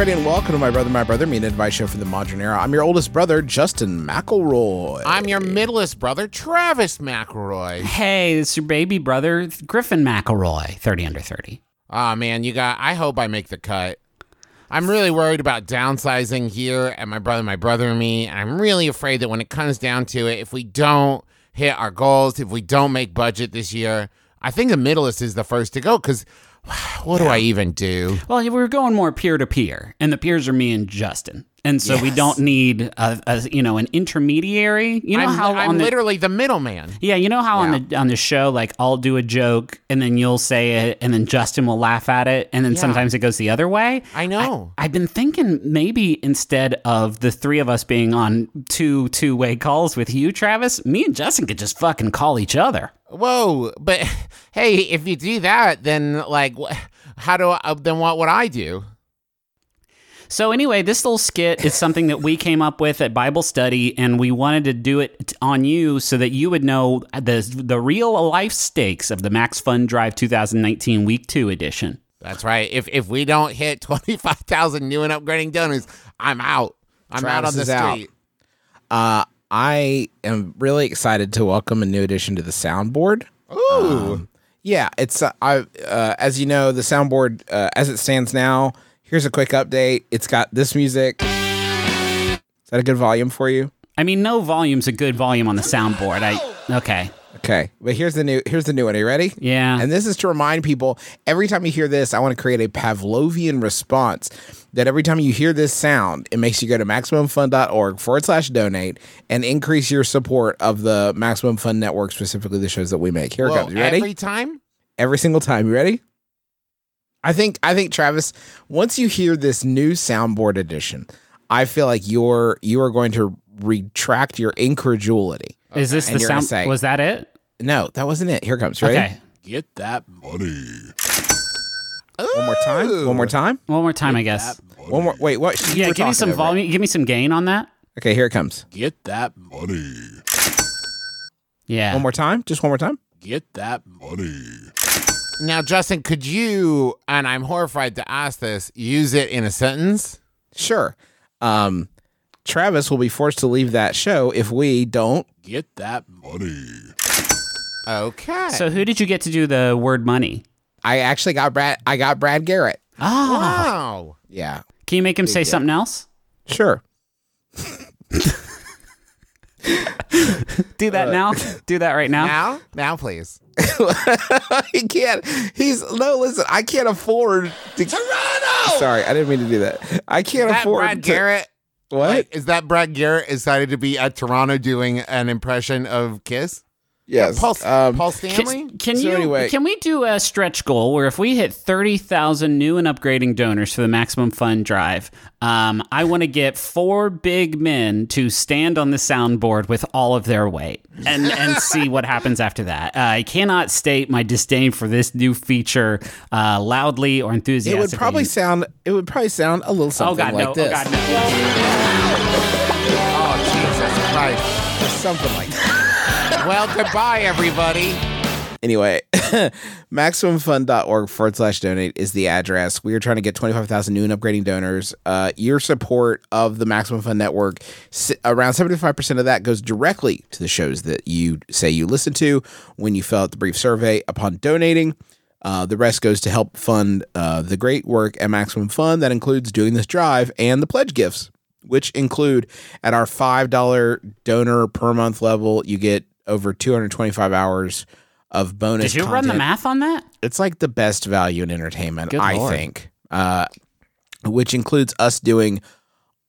everybody, and welcome to my brother, my brother, me an advice show for the modern era. I'm your oldest brother, Justin McElroy. I'm your middleest brother, Travis McElroy. Hey, it's your baby brother, Griffin McElroy, 30 under 30. Oh man, you got I hope I make the cut. I'm really worried about downsizing here and my brother, my brother and me. And I'm really afraid that when it comes down to it, if we don't hit our goals, if we don't make budget this year, I think the middleest is the first to go because what do I even do? Well, we're going more peer to peer, and the peers are me and Justin. And so we don't need a, a you know an intermediary. You know I'm, how I'm the literally the middleman. yeah, you know how on the on the show, like I'll do a joke and then you'll say it, and then Justin will laugh at it, and then Yeah. sometimes it goes the other way. I know. I've been thinking maybe instead of the three of us being on two two way calls with you, Travis, me and Justin could just fucking call each other. Whoa, but hey, if you do that, then like, how do I, then what would I do? So anyway, this little skit is something that we came up with at Bible study, and we wanted to do it on you so that you would know the the real life stakes of the Max Fun Drive 2019 Week Two edition. That's right. If if we don't hit twenty five thousand new and upgrading donors, I'm out. I'm out Travis on the is out. street. Uh, I am really excited to welcome a new addition to the soundboard. Ooh, Yeah, it's uh, I uh, as you know the soundboard uh, as it stands now. Here's a quick update. It's got this music. Is that a good volume for you? I mean, no volume's a good volume on the soundboard. I okay, Okay, but here's the new here's the new one. Are you ready? yeah. And this is to remind people every time you hear this, I want to create a Pavlovian response that every time you hear this sound, it makes you go to MaximumFun.org forward slash donate and increase your support of the Maximum Fun Network, specifically the shows that we make. Here it Whoa, comes. You ready? every time. Every single time. You ready? I think I think Travis, once you hear this new soundboard edition, I feel like you're you are going to retract your incredulity. is this And the sound? say- was that it? No, that wasn't it. Here it comes. Ready? Okay, Get that money. One more time. One more time. one more time, I guess. One more. Wait, what? You Yeah, were give me some over it. volume. Give me some gain on that. Okay, here it comes. Get that money. Yeah. One more time. Just one more time. Get that money. Now, Justin, could you? And I'm horrified to ask this. Use it in a sentence. Sure. Um, Travis will be forced to leave that show if we don't. Get that money. Okay. So who did you get to do the word money? I actually got Brad. I got Brad Garrett. Oh. wow. Yeah. can you make him say something else? Sure. Do that now. Do that right now. Now, now, please. he can't. He's no. Listen, I can't afford to. Toronto. Sorry, I didn't mean to do that. I can't that afford. Brad to- Garrett? What? Like, is that Brad Garrett excited to be at Toronto doing an impression of Kiss? Yes. Paul, um, Paul Stanley? Can, can So you anyway- can we do a stretch goal where if we hit thirty thousand new and upgrading donors for the maximum Fun drive, um, I want to get four big men to stand on the soundboard with all of their weight and and see what happens after that. Uh, I cannot state my disdain for this new feature uh, loudly or enthusiastically. it would probably sound. It would probably sound a little Oh something God, like no! this. Oh God, no! Oh, Jesus Christ. Something. Well, goodbye, everybody. Anyway, maximumfun.org forward slash donate is the address. We are trying to get 25,000 new and upgrading donors. Uh, your support of the Maximum Fun Network, s- around 75% of that goes directly to the shows that you say you listen to when you fill out the brief survey upon donating. Uh, the rest goes to help fund uh, the great work at Maximum Fun. that includes doing this drive and the pledge gifts, which include at our $5 donor per month level, you get over 225 hours of bonus Did you run the math on that? It's like the best value in entertainment, Good I Lord. think. Uh, which includes us doing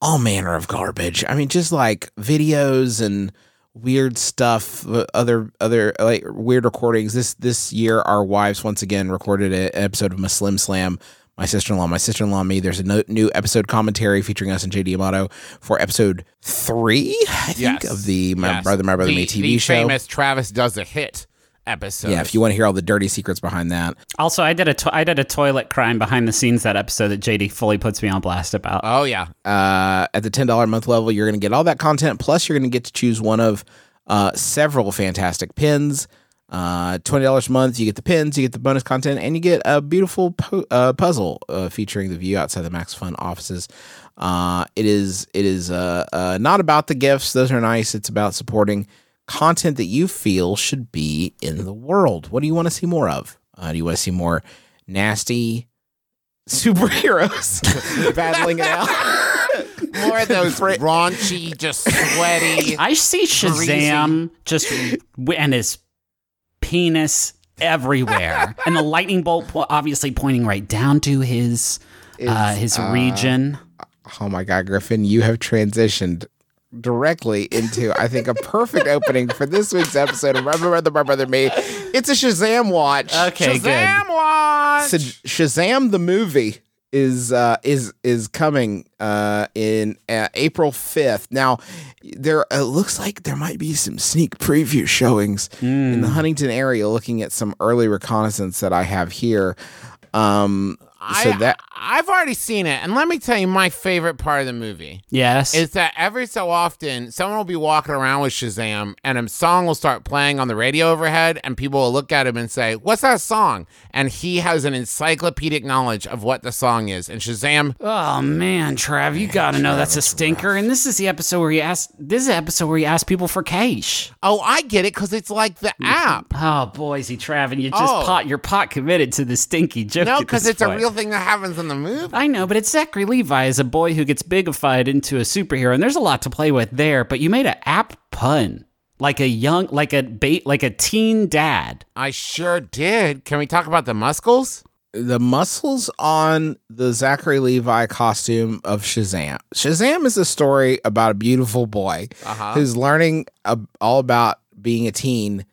all manner of garbage. I mean, just like videos and weird stuff, uh, other other like weird recordings. This this year, our wives once again recorded an episode of Muslim Slam. My sister in law, my sister in law, and me. There's a no, new episode commentary featuring us and JD Amato for episode three, I think, Yes. of the My Yes. Brother, My Brother, the, Me TV the show. famous Travis does a hit episode. yeah, if you want to hear all the dirty secrets behind that, Also, I did a to- I did a toilet crime behind the scenes that episode that JD fully puts me on blast about. Oh yeah. uh, at the ten dollar a month level, you're going to get all that content. Plus, you're going to get to choose one of uh, several fantastic pins. Uh, Twenty dollars a month, you get the pins, you get the bonus content, and you get a beautiful pu- uh, puzzle uh, featuring the view outside the Max Fun offices. Uh, it is it is uh, uh, not about the gifts; those are nice. It's about supporting content that you feel should be in the world. What do you want to see more of? Uh, do you want to see more nasty superheroes battling it out? More of those raunchy, just sweaty. I see Shazam just w- and his penis everywhere, and the lightning bolt po- obviously pointing right down to his uh, his region. Oh my God, Griffin, you have transitioned directly into, I think, a perfect opening for this week's episode of My Brother, My Brother, Me. It's a Shazam watch. Okay, good. Shazam watch. Shazam the movie is uh, is is coming uh, in uh, April fifth. Now, there it looks like there might be some sneak preview showings in the Huntington area. Looking at some early reconnaissance that I have here. Um, so I, that I've already seen it, and let me tell you my favorite part of the movie Yes, is that every so often someone will be walking around with Shazam, and a song will start playing on the radio overhead, and people will look at him and say, "What's that song?" And he has an encyclopedic knowledge of what the song is, and Shazam. Oh man, Trav, you gotta know that's a stinker. And this is the episode where you ask. This is the episode where you ask people for cash. Oh, I get it because it's like the mm-hmm. app. Oh, Boise, Trav, and you just Oh. pot. You're pot committed to the stinky joke. No, because it's a real thing that happens in the movie. I know, but it's Zachary Levi as a boy who gets bigified into a superhero, and there's a lot to play with there. But you made an apt pun, like a young, like a bait, like a teen dad. I sure did. Can we talk about the muscles? the muscles on the Zachary Levi costume of Shazam. Shazam is a story about a beautiful boy Uh-huh. who's learning uh, all about being a teen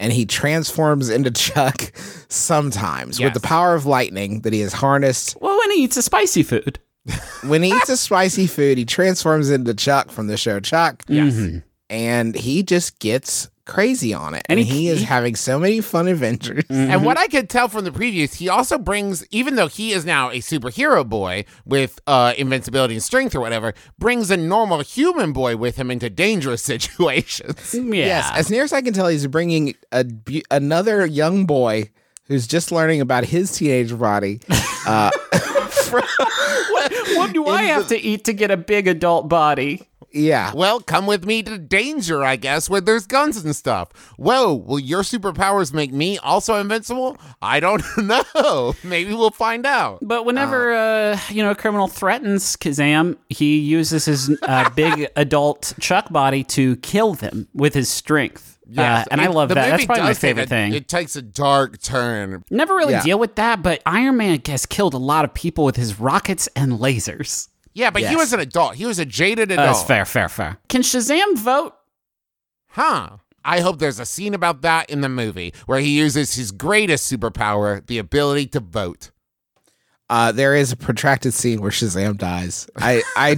and he transforms into Chuck sometimes with the power of lightning that he has harnessed. Well, when he eats a spicy food, When he eats a spicy food, he transforms into Chuck from the show Chuck. Mhm. And he just gets crazy on it. And, And he, he- is having so many fun adventures. And what I could tell from the previews, he also brings, even though he is now a superhero boy with uh, invincibility and strength or whatever, brings a normal human boy with him into dangerous situations. Yeah. Yes, as near as I can tell, he's bringing a bu- another young boy who's just learning about his teenage body. Uh, what, what do I have to eat to get a big adult body? Yeah, Well, come with me to danger, I guess, where there's guns and stuff. Whoa, will your superpowers make me also invincible? I don't know. Maybe we'll find out. But whenever uh, you know a criminal threatens Kazam, he uses his uh, big adult Chuck body to kill them with his strength. uh, and I love that. That's probably my favorite a- thing. It takes a dark turn. Never really Yeah. deal with that, but Iron Man has killed a lot of people with his rockets and lasers. Yeah, but he was an adult. He was a jaded Uh, adult. That's fair, fair, fair. Can Shazam vote? Huh. I hope there's a scene about that in the movie where he uses his greatest superpower, the ability to vote. Uh, there is a protracted scene where Shazam dies. I, I,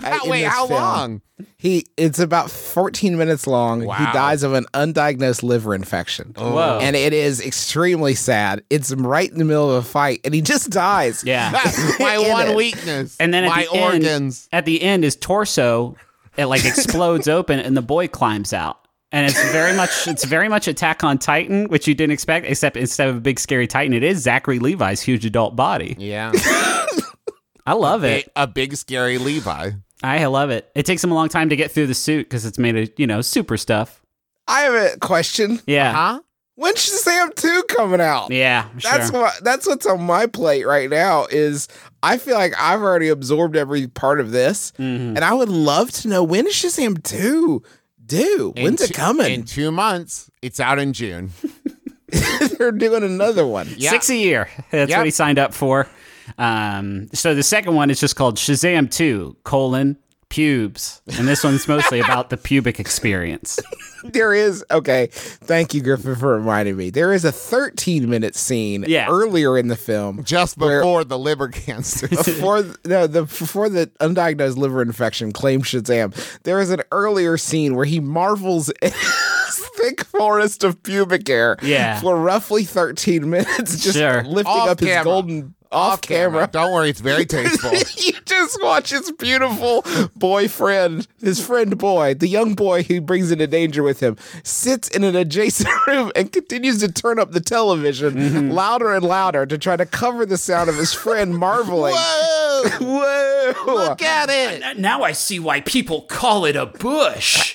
I Wait, how film, long? He, it's about 14 minutes long. Wow. He dies of an undiagnosed liver infection. Whoa. And it is extremely sad. It's right in the middle of a fight, and he just dies. Yeah. My one it. weakness. And then at my the end, organs. at the end, his torso it like explodes open, and the boy climbs out. And it's very much it's very much Attack on Titan, which you didn't expect, except instead of a big scary Titan, it is Zachary Levi's huge adult body. Yeah. I love a, it. a big scary Levi. I love it. It takes him a long time to get through the suit because it's made of you know super stuff. I have a question. Yeah, Huh? When's Shazam 2 coming out? yeah, That's sure. what that's what's on my plate right now is I feel like I've already absorbed every part of this. Mhm. And I would love to know when is Shazam 2 due? In When's it coming? In two months. It's out in June. They're doing another one. Yeah. Six a year. That's Yep. what he signed up for. Um, so the second one is just called Shazam 2, colon, pubes. And this one's mostly about the pubic experience. There is okay. Thank you, Griffin, for reminding me. There is a 13 minute scene Yeah. earlier in the film, Just Where- before the liver cancer. before no, the before the undiagnosed liver infection claimed Shazam. There is an earlier scene where he marvels in his thick forest of pubic hair Yeah. for roughly 13 minutes, just Sure. lifting Off up his golden off, camera. Don't worry, it's very tasteful. you just watch his beautiful boyfriend, his friend boy, the young boy who brings into danger with him, sits in an adjacent room and continues to turn up the television Mm-hmm. louder and louder to try to cover the sound of his friend marveling. Whoa! Whoa! Look at it! Now I see why people call it a bush.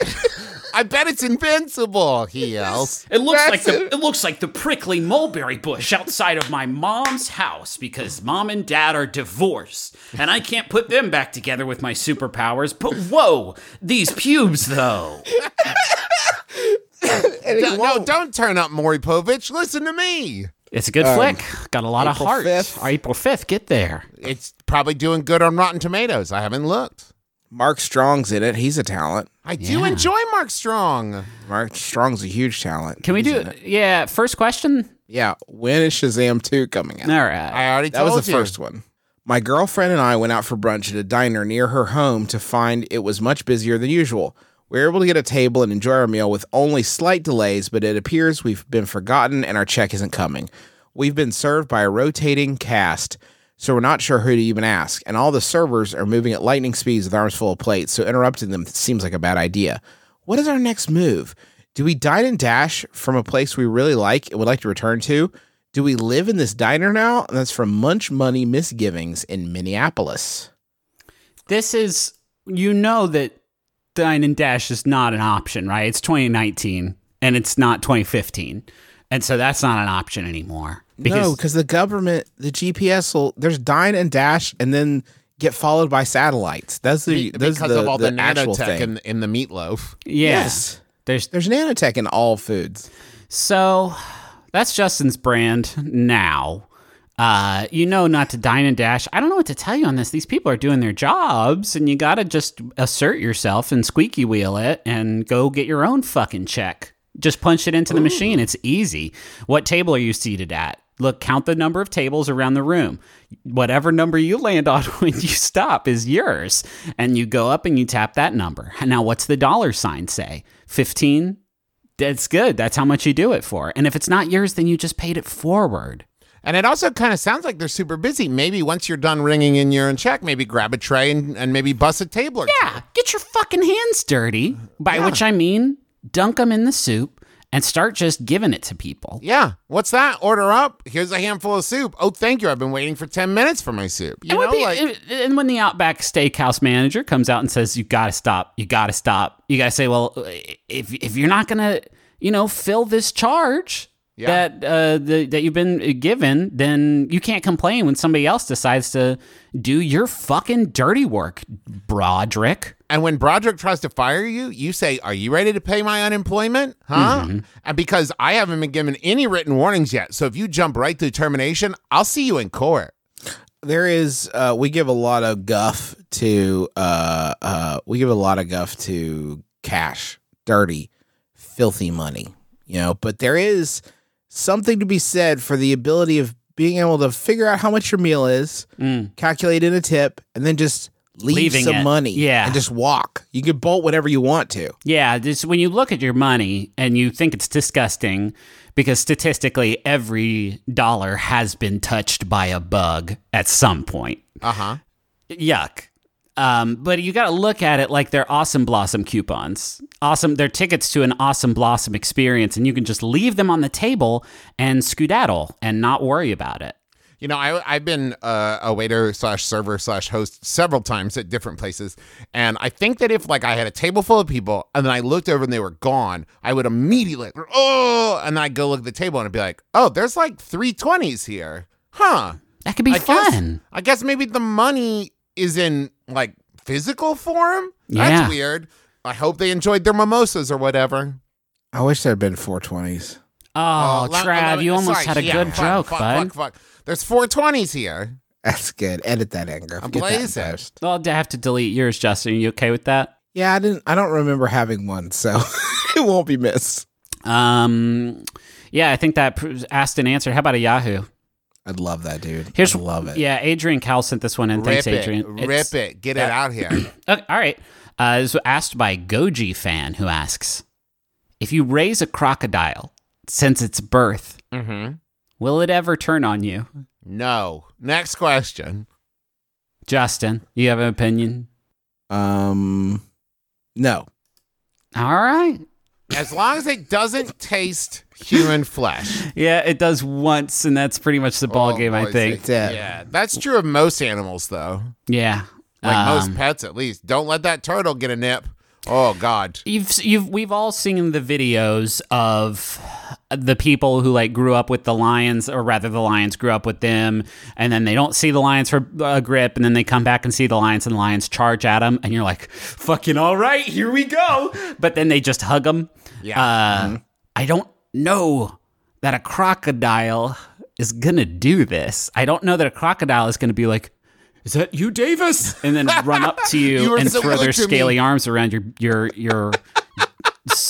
I bet it's invincible, he yells. It looks That's like the it. it looks like the prickly mulberry bush outside of my mom's house because mom and dad are divorced and I can't put them back together with my superpowers. But whoa, these pubes though. And No, no, don't turn up Maury Povich. Listen to me. It's a good um, flick. Got a lot April of heart. 5th. April 5th, get there. It's probably doing good on Rotten Tomatoes. I haven't looked. Mark Strong's in it. He's a talent. I do Yeah. enjoy Mark Strong. Mark Strong's a huge talent. Can we do it. Yeah, first question. Yeah. When is Shazam 2 coming out? All right. I already That was the you. first one. My girlfriend and I went out for brunch at a diner near her home to find it was much busier than usual. We were able to get a table and enjoy our meal with only slight delays, but it appears we've been forgotten and our check isn't coming. We've been served by a rotating cast, so we're not sure who to even ask, and all the servers are moving at lightning speeds with arms full of plates, so interrupting them seems like a bad idea. What is our next move? Do we dine and dash from a place we really like and would like to return to? Do we live in this diner now? And that's from Munch Money Misgivings in Minneapolis. this is you know that dine and dash is not an option right it's 2019 and it's not 2015 and so that's not an option anymore because no, because the government, the GPS will there's dine and dash, and then get followed by satellites. That's the Be- that's because the, of all the, actual nanotech thing. in, in the meatloaf. yeah Yes, there's there's nanotech in all foods. so that's justin's brand now uh, you know not to dine and dash. I don't know what to tell you on this. These people are doing their jobs, and you got to just assert yourself and squeaky wheel it and go get your own fucking check. Just punch it into the machine. It's easy. What table are you seated at? Look, count the number of tables around the room. Whatever number you land on when you stop is yours. And you go up and you tap that number. Now, what's the dollar sign say? 15? That's good. That's how much you do it for. And if it's not yours, then you just paid it forward. And it also kind of sounds like they're super busy. Maybe once you're done ringing in your check, maybe grab a tray and, and maybe bust a table or two. Yeah, get your fucking hands dirty. By which I mean, dunk them in the soup and start just giving it to people. Yeah. What's that? Order up. Here's a handful of soup. Oh, thank you. I've been waiting for 10 minutes for my soup. You And, know, when the- like, and when the Outback Steakhouse manager comes out and says, "You got to stop. You got to stop," you got to say, "Well, if if you're not gonna, you know, fill this charge." Yeah. That uh, the, that you've been given, then you can't complain when somebody else decides to do your fucking dirty work, Broderick. And when Broderick tries to fire you, you say, Are you ready to pay my unemployment? Huh? Mm-hmm. And because I haven't been given any written warnings yet. So if you jump right to termination, I'll see you in court. There is uh, we give a lot of guff to uh, uh, we give a lot of guff to cash, dirty, filthy money, you know. But there is something to be said for the ability of being able to figure out how much your meal is, calculate in a tip, and then just leave Leaving some it. money, Yeah. and just walk. You can bolt whatever you want to. Yeah, just when you look at your money and you think it's disgusting because statistically every dollar has been touched by a bug at some point. Uh huh. Yuck. Um, but you got to look at it like they're awesome blossom coupons. Awesome, they're tickets to an awesome blossom experience, and you can just leave them on the table and skedaddle and not worry about it. You know, I, I've been uh, a waiter slash server slash host several times at different places. And I think that if like I had a table full of people and then I looked over and they were gone, I would immediately, oh, and then I'd go look at the table and I'd be like, oh, there's like three twenties here. Huh. That could be I fun. Guess, I guess maybe the money is in like physical form. Yeah. That's weird. I hope they enjoyed their mimosas or whatever. I wish there had been 420s. Oh, la- Trav, you almost sorry, had a yeah, good fuck, joke, fuck, bud. Fuck, fuck. There's 420s here. That's good. Edit that Anger. I'm Get that in blazing. post. Well, I have to delete yours, Justin. Are you okay with that? Yeah, I didn't. I don't remember having one, so it won't be missed. Um, yeah, I think that asked and answered. How about a Yahoo? I'd love that, dude. Here's I'd love it. Yeah, Adrian Cal sent this one in. Rip Thanks, it. Adrian. Rip It's- it. Get it out here. Okay, all right. Uh, this was asked by Goji fan who asks, if you raise a crocodile since its birth, mm-hmm. Will it ever turn on you? No. Next question. Justin, you have an opinion? Um, no. All right. As long as it doesn't taste human flesh. Yeah, it does once, and that's pretty much the ball Oh, game, I think. That's it. Yeah, that's true of most animals, though. Yeah. Like Um, most pets, at least. Don't let that turtle get a nip. Oh God. You've you've we've all seen the videos of the people who like grew up with the lions, or rather, the lions grew up with them, and then they don't see the lions for a grip, and then they come back and see the lions, and the lions charge at them, and you're like, "Fucking all right, here we go!" But then they just hug them. Yeah. Uh, I don't know that a crocodile is gonna do this. I don't know that a crocodile is gonna be like. Is that you, Davis? And then run up to you, You and so throw their to me. scaly arms around your your your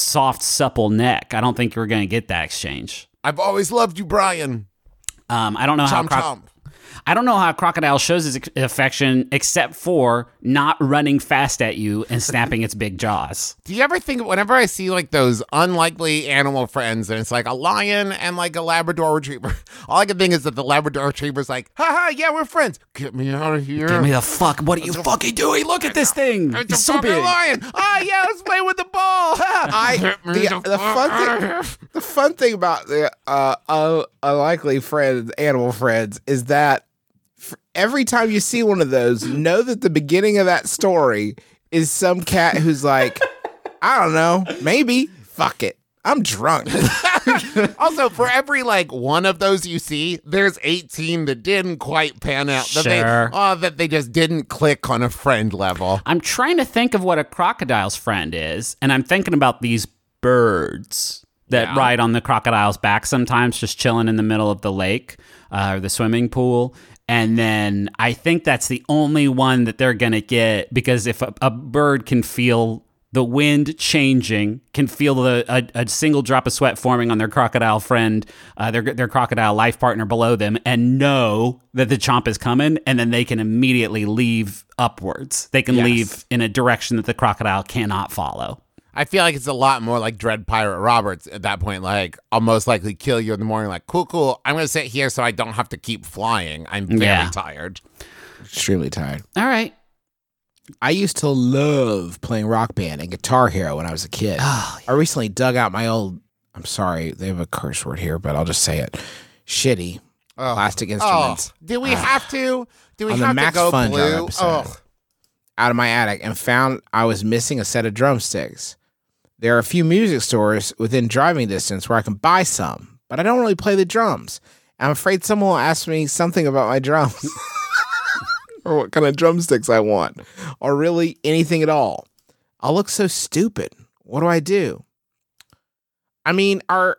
soft, supple neck. I don't think you're going to get that exchange. I've always loved you, Brian. Um, I don't know how Chomp croc- chomp. I don't know how a crocodile shows its affection except for not running fast at you and snapping its big jaws. Do you ever think whenever I see like those unlikely animal friends and it's like a lion and like a Labrador retriever, all I can think is that the Labrador retriever's like, haha, yeah, we're friends. Get me out of here. Get me the fuck! What are you fucking doing? Look at this thing! It's It's a so fucking big. lion. Ah, yeah, let's play with the ball. I the, the fun thing the fun thing about the uh, uh unlikely friends animal friends is that f- every time you see one of those, know that the beginning of that story is some cat who's like, I don't know, maybe fuck it, I'm drunk. also, for every like one of those you see, there's 18 that didn't quite pan out. That they, Sure. oh, that they just didn't click on a friend level. I'm trying to think of what a crocodile's friend is, and I'm thinking about these birds that Yeah. ride on the crocodile's back sometimes, just chilling in the middle of the lake uh, or the swimming pool. And then I think that's the only one that they're going to get because if a, a bird can feel the wind changing, can feel the a, a single drop of sweat forming on their crocodile friend, uh, their their crocodile life partner below them, and know that the chomp is coming, and then they can immediately leave upwards. They can Yes. leave in a direction that the crocodile cannot follow. I feel like it's a lot more like Dread Pirate Roberts at that point. Like, I'll most likely kill you in the morning. Like, cool, cool. I'm going to sit here so I don't have to keep flying. I'm very Yeah. tired. Extremely tired. All right. I used to love playing rock band and guitar hero when I was a kid. Oh, I recently dug out my old I'm sorry, they have a curse word here, but I'll just say it. Shitty Oh. plastic Oh, instruments do we have to? Do we On have Max to go Fun blue? episode. Oh, out of my attic and found I was missing a set of drumsticks. There are a few music stores within driving distance where I can buy some, but I don't really play the drums. I'm afraid someone will ask me something about my drums or what kind of drumsticks I want or really anything at all. I'll look so stupid. What do I do? I mean, are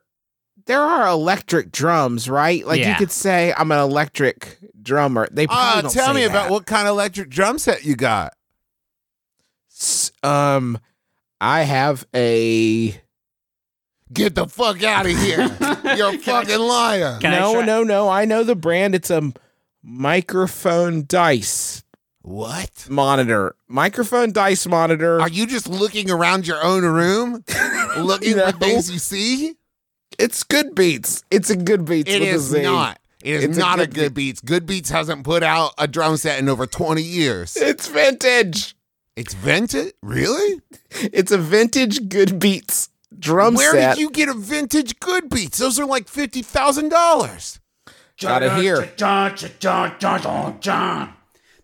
there are electric drums, right? Like you could say I'm an electric drummer. They probably Ah, don't tell say me about what kind of electric drum set you got. S- Um, I have a Get the fuck out of here. You're a fucking liar. Can I no, try- no, no. I know the brand. It's a microphone dice What? monitor. Microphone dice monitor. Are you just looking around your own room? looking No. for things you see? it's good beats. It's a good beats. It with a is Z. not. It is It's a not a good good Beats. Good Beats hasn't put out a drum set in over 20 years. It's vintage. It's vintage? Really? It's a vintage good beats drum Where set. did you get a vintage Good Beats? Those are like $50,000. Got it here.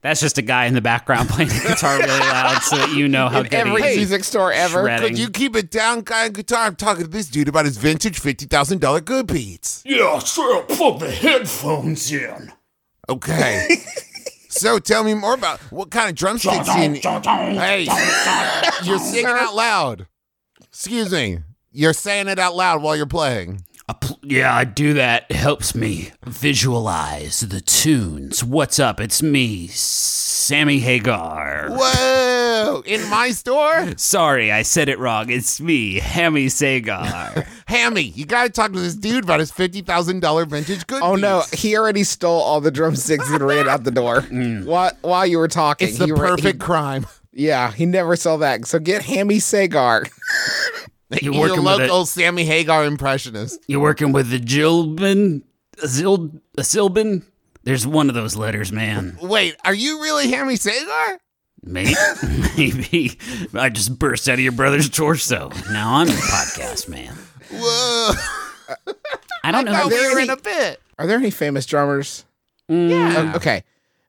That's just a guy in the background playing the guitar really loud so that you know how In good every he is. music store ever. Shredding. Could you keep it down, guy on guitar? I'm talking to this dude about his vintage $50,000 Good Beats. Yeah, sure. Plug the headphones in. Okay. so tell me more about what kind of drumsticks you need. Hey, you're singing out loud. Excuse me. You're saying it out loud while you're playing. A pl- Yeah, I do that. It helps me visualize the tunes. What's up? It's me, Sammy Hagar. Whoa! In my store? Sorry, I said it wrong. It's me, Hammy Sagar. Hammy, you gotta talk to this dude about his $50,000 vintage good Oh no, he already stole all the drumsticks and ran out the door mm. while, while you were talking. It's the he ra- perfect he- crime. yeah, he never saw that. So get Hammy Sagar. You're He's a working with local. Sammy Hagar impressionist. You're working with the Jilbin, a Zil, uh, a Silbin. There's one of those letters, man. Wait, are you really Hammy Sagar? Maybe, maybe I just burst out of your brother's torso. Now I'm the podcast man. Whoa! I don't know. I how thought we were any- in a bit. Are there any famous drummers? Mm, Okay,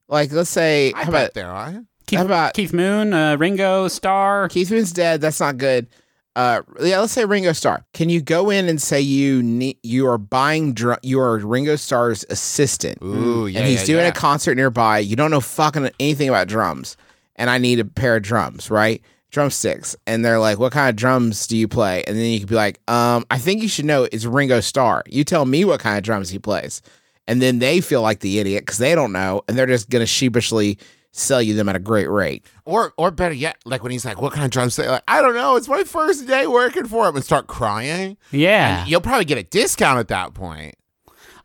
like let's say I how bet about there are. Keith, how about Keith Moon, uh, Ringo Starr. Keith Moon's dead? That's not good. Uh, yeah, let's say Ringo Starr. Can you go in and say you need you are buying drum? You are Ringo Starr's assistant. Ooh, yeah, and he's yeah, doing yeah. a concert nearby. You don't know fucking anything about drums, and I need a pair of drums, right? Drumsticks, and they're like, "What kind of drums do you play?" And then you could be like, "Um, I think you should know it's Ringo Starr. You tell me what kind of drums he plays." And then they feel like the idiot because they don't know, and they're just gonna sheepishly sell you them at a great rate. Or, or better yet, like when he's like, "What kind of drums?" Say like, "I don't know. It's my first day working for him," and start crying. Yeah. You'll probably get a discount at that point.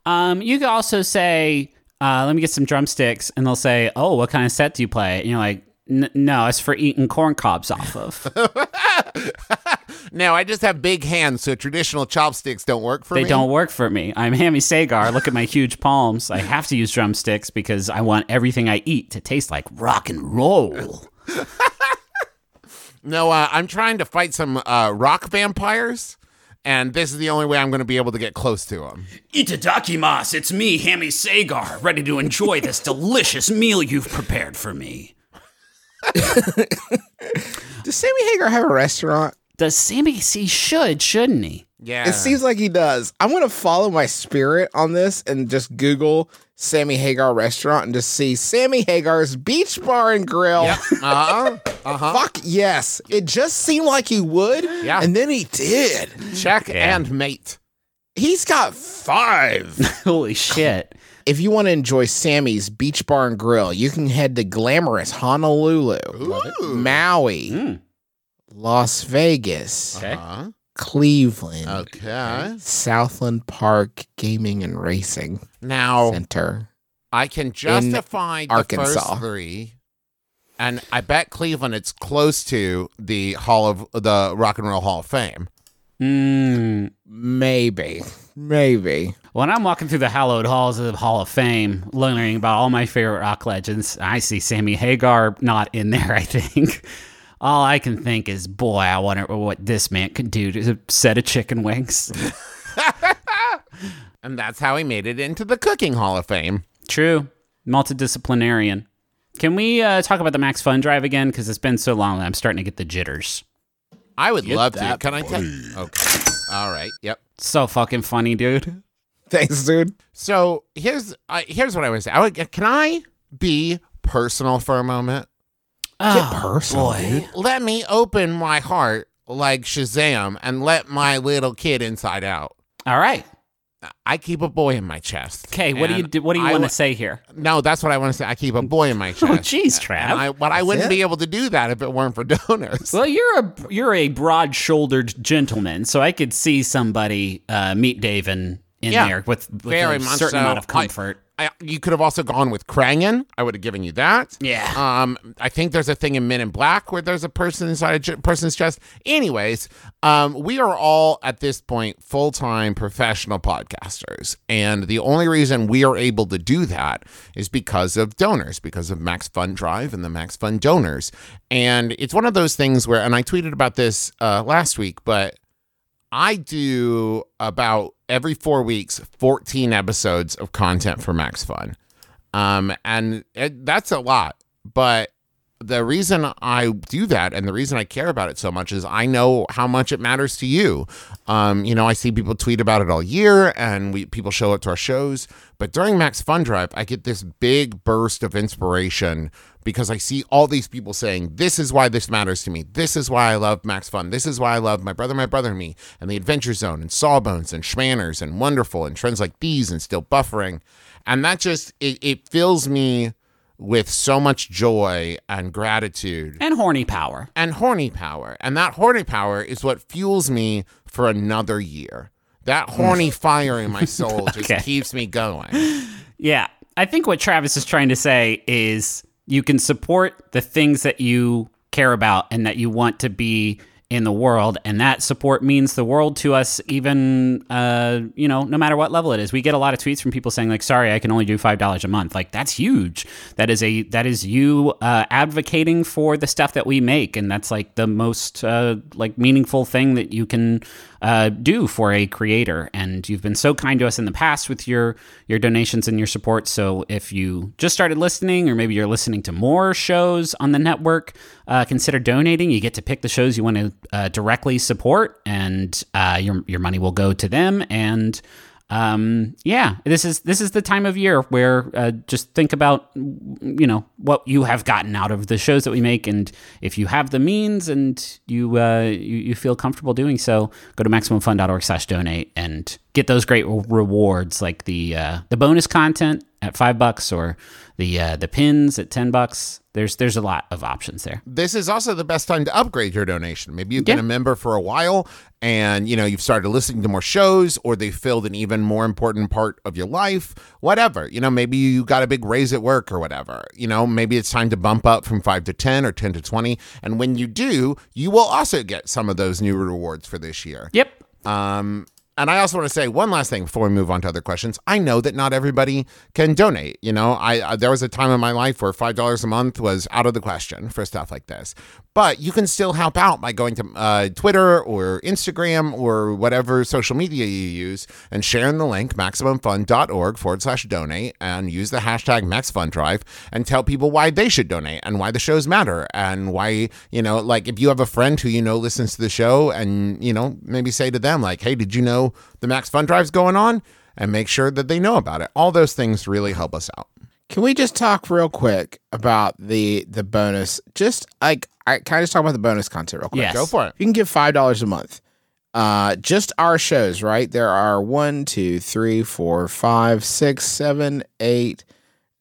Um, you could also say, uh, "Let me get some drumsticks," and they'll say, "Oh, what kind of set do you play?" And you're like, "N- "No, it's for eating corn cobs off of." no, I just have big hands, so traditional chopsticks don't work for they me. They don't work for me. I'm Hammy Sagar. Look at my huge palms. I have to use drumsticks because I want everything I eat to taste like rock and roll. No, uh, I'm trying to fight some uh, rock vampires, and this is the only way I'm going to be able to get close to them. Itadakimasu, it's me, Hammy Sagar, ready to enjoy this delicious meal you've prepared for me. Does Sammy Hagar have a restaurant? Does Sammy see should, shouldn't he? Yeah, It seems like he does. I'm gonna follow my spirit on this and just Google Sammy Hagar restaurant and just see Sammy Hagar's Beach Bar and Grill. Uh huh. Uh huh. Fuck yes. It just seemed like he would. Yeah. And then he did. Check and mate. He's got five. Holy shit. If you want to enjoy Sammy's Beach Bar and Grill, you can head to glamorous Honolulu, Maui, Las Vegas, Okay. Huh? Cleveland, Okay. Southland Park Gaming and Racing Now Center. I can justify the Arkansas. first three, and I bet Cleveland it's close to the Hall of the Rock and Roll Hall of Fame. Mm. Maybe. Maybe. When I'm walking through the hallowed halls of the Hall of Fame, learning about all my favorite rock legends, I see Sammy Hagar not in there, I think. All I can think is, boy, I wonder what this man could do to a set of chicken wings. And that's how he made it into the Cooking Hall of Fame. True. Multidisciplinarian. Can we uh, talk about the Max Fun Drive again? Because it's been so long that I'm starting to get the jitters. I would love to. that Can I tell? Okay. All right. Yep. So fucking funny, dude. Thanks, dude. So here's I here's what I would say. I would, can I be personal for a moment? Oh, personal, boy. Let me open my heart like Shazam and let my little kid inside out. All right. I keep a boy in my chest. Okay. What do you do? What do you want to say here? No, that's what I want to say. I keep a boy in my chest. Oh, jeez, And Trav. I, but I wouldn't it? be able to do that if it weren't for donors. Well, you're a you're a broad-shouldered gentleman, so I could see somebody uh, meet Dave in, in Yeah, there with, with very a certain so. amount of comfort. I, you could have also gone with Krangen. I would have given you that. Yeah. Um, I think there's a thing in Men in Black where there's a person inside a person's chest. Anyways, um, we are all at this point full time professional podcasters, and the only reason we are able to do that is because of donors, because of Max Fun Drive and the Max Fun donors. And it's one of those things where, and I tweeted about this uh, last week, but I do about every four weeks 14 episodes of content for Max Fun. Um, and it, that's a lot, but the reason I do that and the reason I care about it so much is I know how much it matters to you. Um, you know, I see people tweet about it all year and we people show up to our shows. But during Max Fun Drive, I get this big burst of inspiration because I see all these people saying, This is why this matters to me. This is why I love Max Fun. This is why I love My Brother, My Brother and Me, and The Adventure Zone, and Sawbones, and Schmanners, and Wonderful, and trends like these, and Still Buffering. And that just, it, it fills me with so much joy and gratitude And horny power. and horny power. And that horny power is what fuels me for another year. That horny fire in my soul just Okay. keeps me going. Yeah. I think what Travis is trying to say is you can support the things that you care about and that you want to be in the world and that support means the world to us even uh you know no matter what level it is. We get a lot of tweets from people saying like sorry i can only do five dollars a month. Like that's huge. That is a that is you uh advocating for the stuff that we make and that's like the most uh like meaningful thing that you can uh, do for a creator. And you've been so kind to us in the past with your your donations and your support. So if you just started listening, or maybe you're listening to more shows on the network, uh, consider donating. You get to pick the shows you want to uh, directly support, and uh, your your money will go to them. And um, yeah, this is this is the time of year where uh, just think about you know what you have gotten out of the shows that we make, and if you have the means and you uh, you, you feel comfortable doing so, go to maximumfun.org/donate and get those great rewards like the uh, the bonus content at five bucks or the uh, the pins at ten bucks. There's there's a lot of options there. This is also the best time to upgrade your donation. Maybe you've been Yeah. a member for a while and you know you've started listening to more shows or they filled an even more important part of your life. Whatever. You know, maybe you got a big raise at work or whatever. You know, maybe it's time to bump up from 5 to 10 or 10 to 20 and when you do, you will also get some of those new rewards for this year. Yep. Um, and I also want to say one last thing before we move on to other questions. I know that not everybody can donate. You know, I uh, there was a time in my life where five dollars a month was out of the question for stuff like this. But you can still help out by going to uh, Twitter or Instagram or whatever social media you use and sharing the link maximumfun.org forward slash donate and use the hashtag MaxFunDrive and tell people why they should donate and why the shows matter and why you know like if you have a friend who you know listens to the show and you know maybe say to them like hey did you know the Max Fun Drive's going on and make sure that they know about it all those things really help us out Can we just talk real quick about the the bonus? Just like I can I just talk about the bonus content real quick? Yes. go for it You can give five dollars a month. Uh, just our shows, right? There are one, two, three, four, five, six, seven, eight,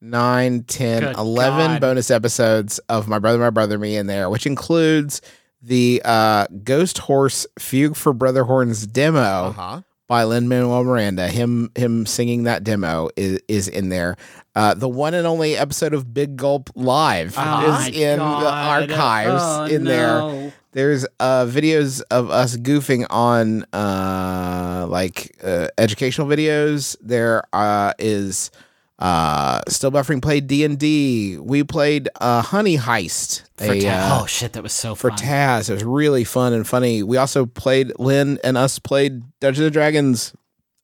nine, ten, Good eleven God. bonus episodes of My Brother, My Brother, Me in there, which includes the uh, Ghost Horse Fugue for Brother Horns demo uh-huh by Lin Manuel Miranda. Him him singing that demo is is in there. Uh, the one and only episode of Big Gulp Live Oh is in the archives in there. There's uh, videos of us goofing on uh, like uh, educational videos. There uh, is uh, still buffering played D and D. We played uh, Honey Heist. For a, Taz. uh, oh shit, that was so for fun. Taz. It was really fun and funny. We also played Lynn and us played Dungeons and Dragons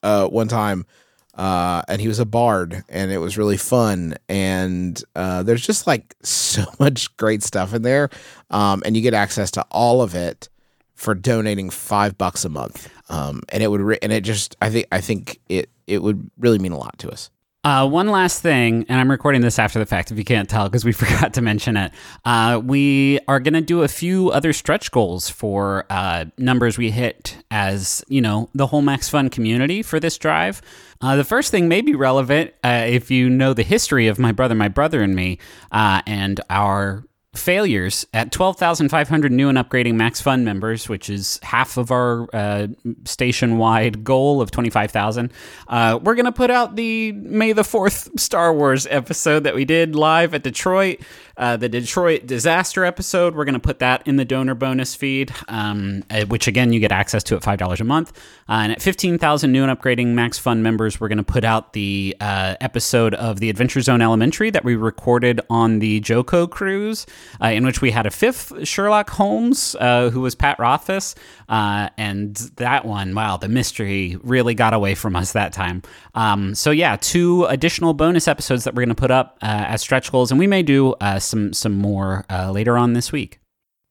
uh, one time. Uh, and he was a bard, and it was really fun. And uh, there's just like so much great stuff in there, um, and you get access to all of it for donating five bucks a month. Um, and it would, re- and it just, I think, I think it, it would really mean a lot to us. Uh, one last thing, and I'm recording this after the fact if you can't tell because we forgot to mention it. Uh, we are going to do a few other stretch goals for uh, numbers we hit as, you know, the whole Max Fun community for this drive. Uh, the first thing may be relevant uh, if you know the history of My Brother, My Brother, and Me uh, and our failures at 12,500 new and upgrading Max Fun members, which is half of our uh, station wide goal of 25,000. Uh, we're going to put out the May the 4th Star Wars episode that we did live at Detroit. Uh, the Detroit disaster episode, we're going to put that in the donor bonus feed, um, uh, which again, you get access to at $5 a month. Uh, and at 15,000 new and upgrading Max Fun members, we're going to put out the uh, episode of the Adventure Zone Elementary that we recorded on the JoCo cruise. Uh, in which we had a fifth Sherlock Holmes, uh, who was Pat Rothfuss. Uh, and that one, wow, the mystery really got away from us that time. Um, so yeah, two additional bonus episodes that we're going to put up uh, as stretch goals, and we may do uh, some some more uh, later on this week.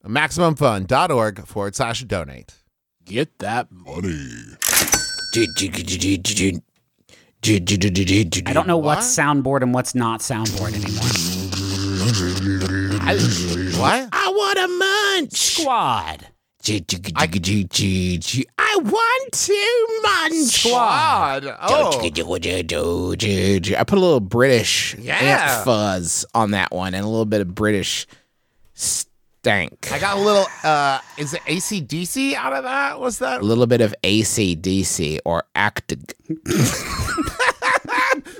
MaximumFun.org forward slash donate. Get that money. I don't know what's soundboard and what's not soundboard anymore. What? I want a munch. Squad. I want to munch. Squad. Oh. I put a little British Yeah. ant fuzz on that one and a little bit of British stank. I got a little, uh, is it ACDC out of that? Was that? A little bit of ACDC or Actig.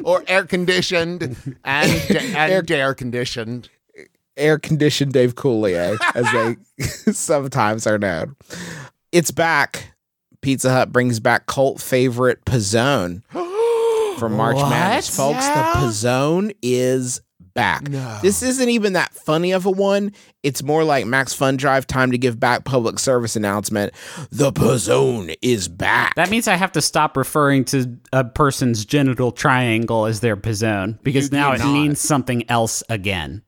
Or air conditioned and, and air conditioned. Air conditioned Dave Coulier, as they sometimes are known. It's back. Pizza Hut brings back cult favorite P'Zone for March What? Madness. Folks, Yeah? the P'Zone is back. No. This isn't even that funny of a one. It's more like Max Fun Drive time to give back public service announcement. The P'Zone is back. That means I have to stop referring to a person's genital triangle as their P'Zone because You now it means something else again.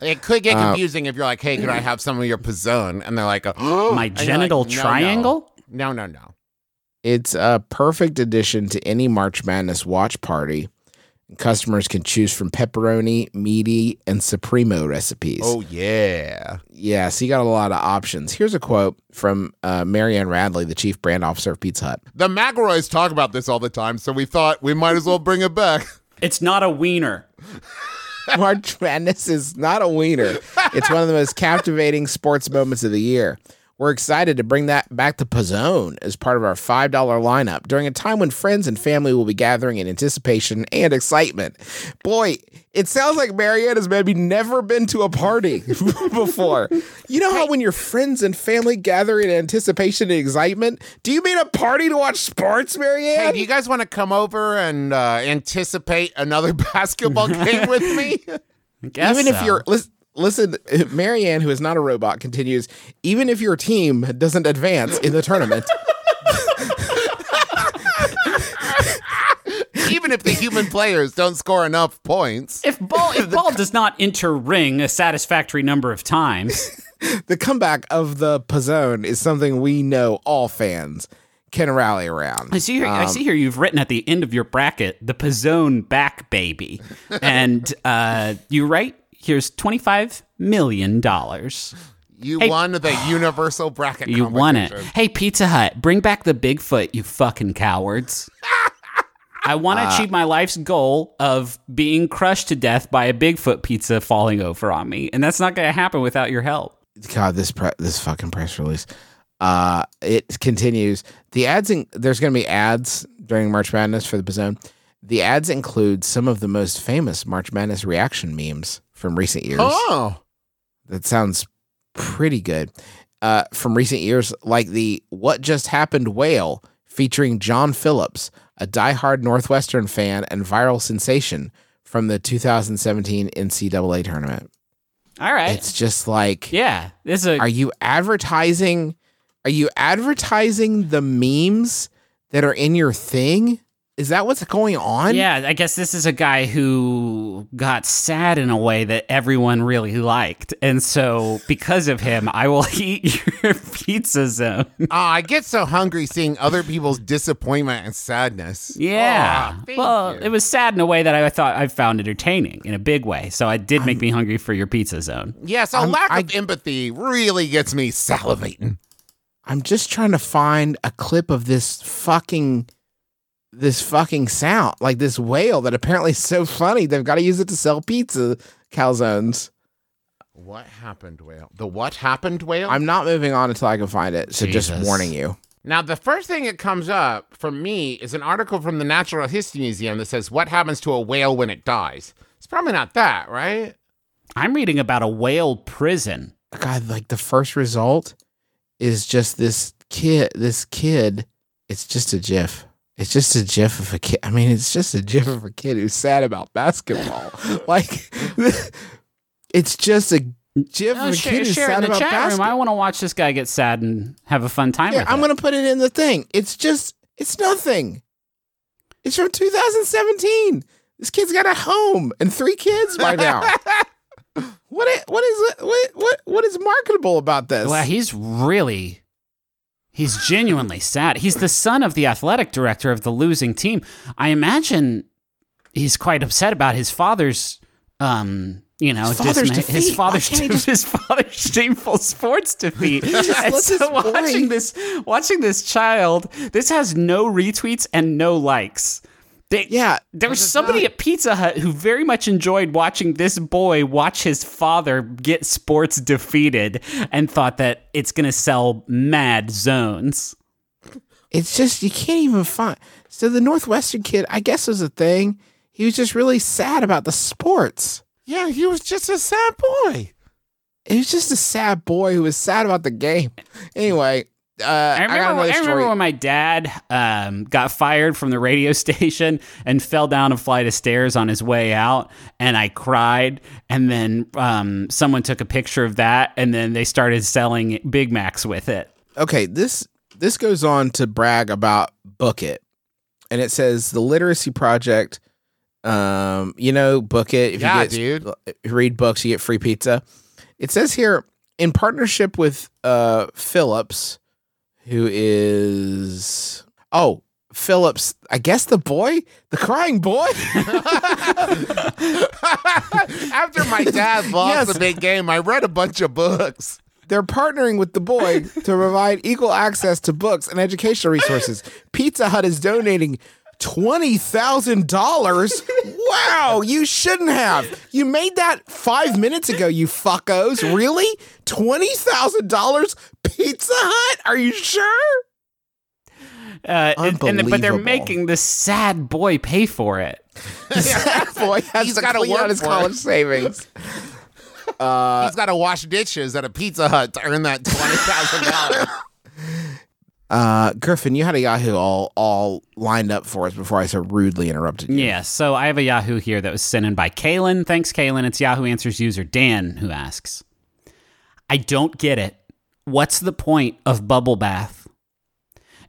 It could get Uh, confusing if you're like, hey, could I have some of your P'Zone? And they're like, oh, My genital like, no, no. triangle? No, no, no. It's a perfect addition to any March Madness watch party. Customers can choose from pepperoni, meaty, and supremo recipes. Oh, yeah. Yeah, so you got a lot of options. Here's a quote from uh, Marianne Radley, the chief brand officer of Pizza Hut. The McElroys talk about this all the time, so we thought we might as well bring it back. It's not a wiener. March Madness is not a wiener. It's one of the most captivating sports moments of the year. We're excited to bring that back to P'Zone as part of our $5 lineup during a time when friends and family will be gathering in anticipation and excitement. Boy, it sounds like Marianne has maybe never been to a party before. You know how when your friends and family gather in anticipation and excitement? Do you mean a party to watch sports, Marianne? Hey, do you guys want to come over and uh, anticipate another basketball game with me? Guess even if you're listen, listen marianne who is not a robot continues even if your team doesn't advance in the tournament Even if the human players don't score enough points. If ball if ball does not enter ring a satisfactory number of times, the comeback of the P'Zone is something we know all fans can rally around I see here. I see here you've written at the end of your bracket the P'Zone back baby, and uh, you write here's twenty five million dollars. You Hey. won the universal bracket You won it. Hey, Pizza Hut, bring back the Bigfoot, you fucking cowards. I want to achieve my life's goal of being crushed to death by a Bigfoot pizza falling over on me, and that's not going to happen without your help. god this pre- this fucking press release uh it continues the ads in- there's going to be ads during march madness for the P'Zone the ads include some of the most famous march madness reaction memes from recent years Oh. That sounds pretty good. Uh, from recent years, like the What Just Happened whale featuring John Phillips, a diehard Northwestern fan and viral sensation from the 2017 NCAA tournament. All right. It's just like, yeah. This is a are you advertising? Are you advertising the memes that are in your thing? Is that what's going on? Yeah, I guess this is a guy who got sad in a way that everyone really liked. And so, because of him, I will eat your pizza zone. Oh, ah, I get so hungry seeing other people's disappointment and sadness. Yeah. Aw, thank well, you. it was sad in a way that I thought I found entertaining in a big way. So, it did make me hungry for your pizza zone. Yeah, so I'm- lack I- of empathy really gets me salivating. I'm just trying to find a clip of this fucking this fucking sound, like this whale that apparently is so funny they've got to use it to sell pizza calzones. What happened, whale? The what happened, whale? I'm not moving on until I can find it. So just warning you. Now, the first thing that comes up for me is an article from the Natural History Museum that says, What happens to a whale when it dies? It's probably not that, right? I'm reading about a whale prison. God, like the first result is just this kid. This kid. It's just a GIF. It's just a GIF of a kid. I mean, it's just a GIF of a kid who's sad about basketball. like, it's just a Gif Oh, of a share, kid who's share sad in the about chat room. I want to watch this guy get sad and have a fun time Yeah, I'm gonna put it in the thing. It's just, it's nothing. It's from 2017. This kid's got a home and three kids by now. what? What is what? What? What is marketable about this? Well, he's really, he's genuinely sad. He's the son of the athletic director of the losing team. I imagine he's quite upset about his father's, um, you know, His father's disma- defeat. his father's just- his father's shameful sports defeat. and so watching this, watching this child, this has no retweets and no likes. They, yeah, there was somebody at Pizza Hut who very much enjoyed watching this boy watch his father get sports defeated and thought that it's going to sell mad zones. it's just you can't even find. So the Northwestern kid, I guess, was a thing. He was just really sad about the sports. Yeah, he was just a sad boy. He was just a sad boy who was sad about the game. Anyway, uh, I I, got remember, I remember story. when my dad um, got fired from the radio station and fell down a flight of stairs on his way out, and I cried. And then um, someone took a picture of that, and then they started selling Big Macs with it. okay, this this goes on to brag about Book It, and it says the literacy project. Um, you know, Book It. If Yeah, you get, dude. if you read books, you get free pizza. It says here in partnership with uh Phillips, who is oh Phillips, I guess the boy, the crying boy. After my dad lost Yes. the big game, I read a bunch of books. They're partnering with the boy to provide equal access to books and educational resources. Pizza Hut is donating twenty thousand dollars. Wow, you shouldn't have. You made that five minutes ago, you fuckos. Really? Twenty thousand dollars? Pizza Hut? Are you sure? Uh, and- and- but they're making the sad boy pay for it. that boy has gotta clean work out his for it. college savings. He's got to wash dishes at a Pizza Hut to earn that twenty thousand dollars. Uh, Griffin, you had a Yahoo all all lined up for us before I so rudely interrupted you. Yeah, so I have a Yahoo here that was sent in by Kalen. Thanks, Kalen. It's Yahoo Answers user Dan who asks I don't get it. What's the point of bubble bath?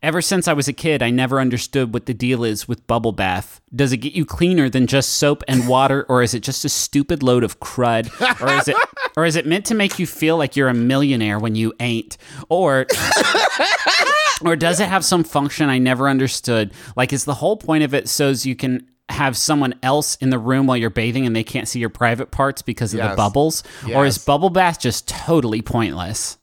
Ever since I was a kid, I never understood what the deal is with bubble bath. Does it get you cleaner than just soap and water, or is it just a stupid load of crud? Or is it or is it meant to make you feel like you're a millionaire when you ain't? Or or does it have some function I never understood? Like, is the whole point of it so as you can have someone else in the room while you're bathing and they can't see your private parts because of the Yes. bubbles? Or is bubble bath just totally pointless?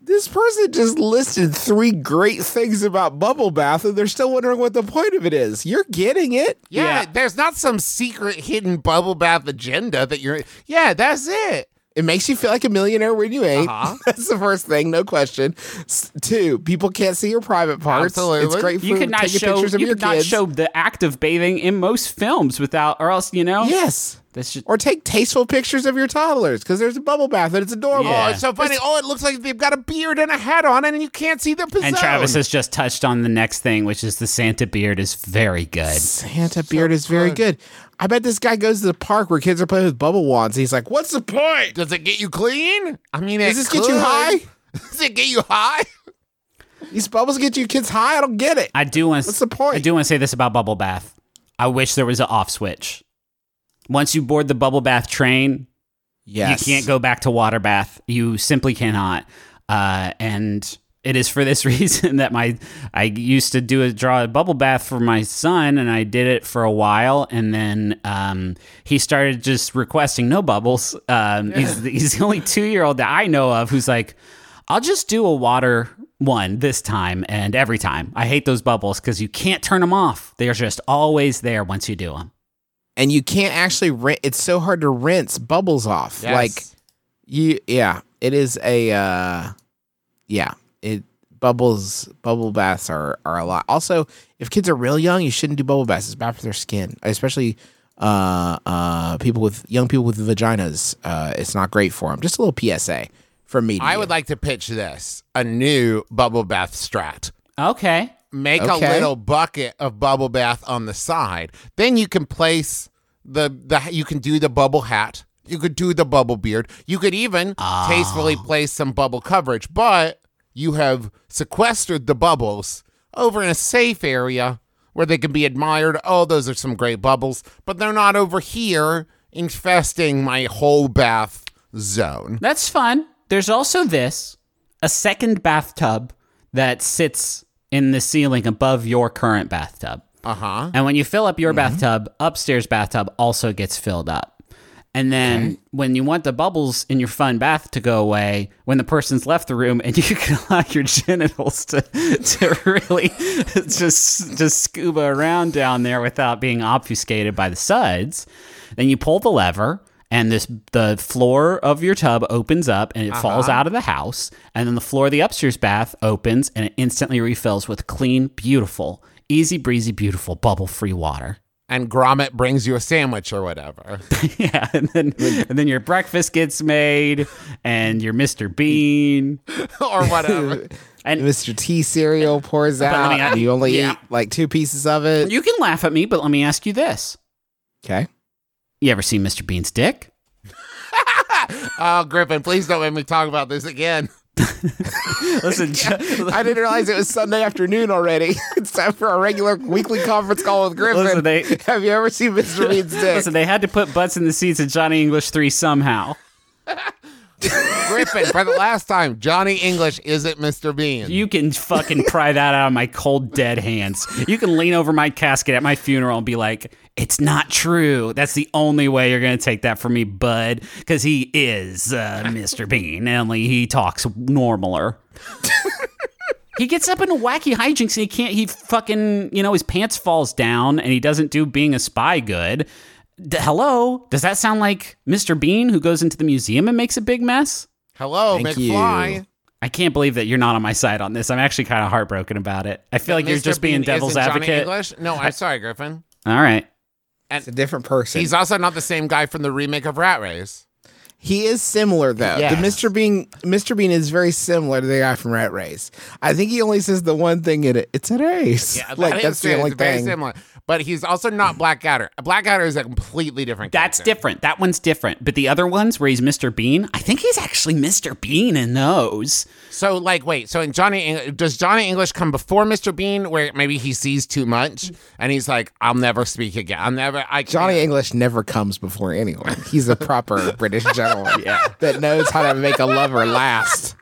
This person just listed three great things about bubble bath, and they're still wondering what the point of it is. You're getting it. Yeah, Yeah. there's not some secret hidden bubble bath agenda that you're. Yeah, that's it. It makes you feel like a millionaire when you ain't. Uh-huh. That's the first thing, no question. S- two, people can't see your private parts. Absolutely. It's great for You could not show pictures of you your could not kids. show the act of bathing in most films without, or else you know. yes. That's just Or take tasteful pictures of your toddlers because there's a bubble bath and it's adorable. Yeah. Oh, it's so funny. Oh, it looks like they've got a beard and a hat on, and you can't see their position. and Travis has just touched on the next thing, which is the Santa beard is very good. Santa beard is very good. I bet this guy goes to the park where kids are playing with bubble wands. He's like, "What's the point? Does it get you clean? I mean, Does it this get you high? Does it get you high? These bubbles get you kids high? I don't get it." I do want. What's the point? I do want to say this about bubble bath. I wish there was an off switch. Once you board the bubble bath train, Yes, you can't go back to water bath. You simply cannot. Uh, and it is for this reason that my I used to do a draw a bubble bath for my son, and I did it for a while, and then um, he started just requesting no bubbles. Um, he's, he's the only two year old that I know of who's like, I'll just do a water one this time and every time. I hate those bubbles because you can't turn them off. They are just always there once you do them. and you can't actually rin- it's so hard to rinse bubbles off Yes. like you yeah it is a uh yeah it bubbles bubble baths are are a lot also if kids are real young you shouldn't do bubble baths it's bad for their skin especially uh uh people with young people with vaginas uh it's not great for them just a little psa from me to I you. would like to pitch this a new bubble bath strat. Okay. Make Okay. a little bucket of bubble bath on the side. Then you can place the the you can do the bubble hat You could do the bubble beard. You could even tastefully place some bubble coverage, but you have sequestered the bubbles over in a safe area where they can be admired. Oh, those are some great bubbles, but they're not over here infesting my whole bath zone. That's fun. There's also this a second bathtub that sits in the ceiling above your current bathtub. Uh huh. And when you fill up your bathtub, upstairs bathtub also gets filled up. And then when you want the bubbles in your fun bath to go away, when the person's left the room and you can allow your genitals to, to really just just scuba around down there without being obfuscated by the suds, then you pull the lever and this the floor of your tub opens up and it uh-huh. falls out of the house. And then the floor of the upstairs bath opens and it instantly refills with clean beautiful easy breezy beautiful bubble free water And Gromit brings you a sandwich or whatever. yeah and then and then your breakfast gets made and your mr bean or whatever. and Mr. T cereal pours out. me- and you only yeah. eat like two pieces of it. you can laugh at me but let me ask you this Okay. you ever seen mr bean's dick Oh, Griffin, please don't make me talk about this again. listen I didn't realize it was Sunday afternoon already. it's time for our regular weekly conference call with Griffin. Listen, they- Have you ever seen Mr. Bean's dick? listen they had to put butts in the seats of johnny english 3 somehow Griffin, for the last time, Johnny English isn't Mr. Bean. You can fucking pry that out of my cold, dead hands. You can lean over my casket at my funeral and be like, it's not true. That's the only way you're going to take that from me, bud. Because he is uh, Mr. Bean, only he talks normaler. he gets up into wacky hijinks and he can't, he fucking, you know, his pants falls down and he doesn't do being a spy good. D- hello? Does that sound like Mr. Bean who goes into the museum and makes a big mess? Hello, Thank McFly. you. I can't believe that you're not on my side on this. I'm actually kind of heartbroken about it. I feel like you're Mr. just being devil's isn't advocate. English? No, I'm sorry, Griffin. All right. It's a different person. He's also not the same guy from the remake of Rat Race. He is similar though. Yes. The Mr. Bean Mr. Bean is very similar to the guy from Rat Race. I think he only says the one thing in it. It's a race. Yeah, like that that's is the true. only It's very similar. But he's also not Blackadder. Blackadder is a completely different. That's character. different. That one's different. But the other ones where he's Mr. Bean, I think he's actually Mr. Bean in those. So, like, wait. So, in Johnny, Eng- does Johnny English come before Mr. Bean, where maybe he sees too much and he's like, "I'll never speak again. I'll never." I Johnny can't." English never comes before anyone. He's a proper British gentleman yeah. that knows how to make a lover last.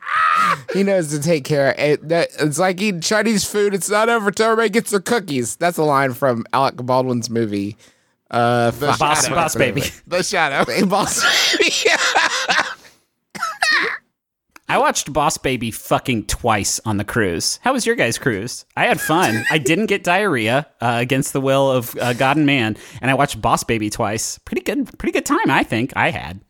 He knows to take care of it. It's like eating Chinese food. It's not over till everybody gets their cookies. That's a line from Alec Baldwin's movie. Uh, fuck, Boss, boss baby. the shadow. Boss baby. I watched Boss Baby fucking twice on the cruise. How was your guys' cruise? I had fun. I didn't get diarrhea uh, against the will of uh, God and man, and I watched Boss Baby twice. Pretty good, pretty good time. I think I had.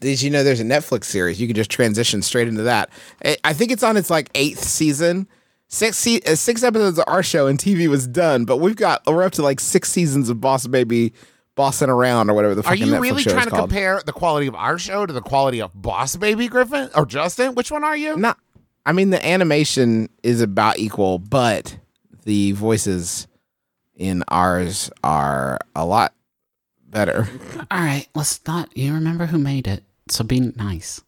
Did you know there's a Netflix series? You can just transition straight into that. I- I think it's on its like eighth season. Six se- uh, six episodes of our show and TV was done, but we've got we're up to like six seasons of Boss Baby bossing around or whatever the fuck. Are you Netflix really show trying to called. compare the quality of our show to the quality of Boss Baby Griffin or Justin? Which one are you? Not, I mean the animation is about equal, but the voices in ours are a lot better. All right, let's not. You remember who made it, so be nice.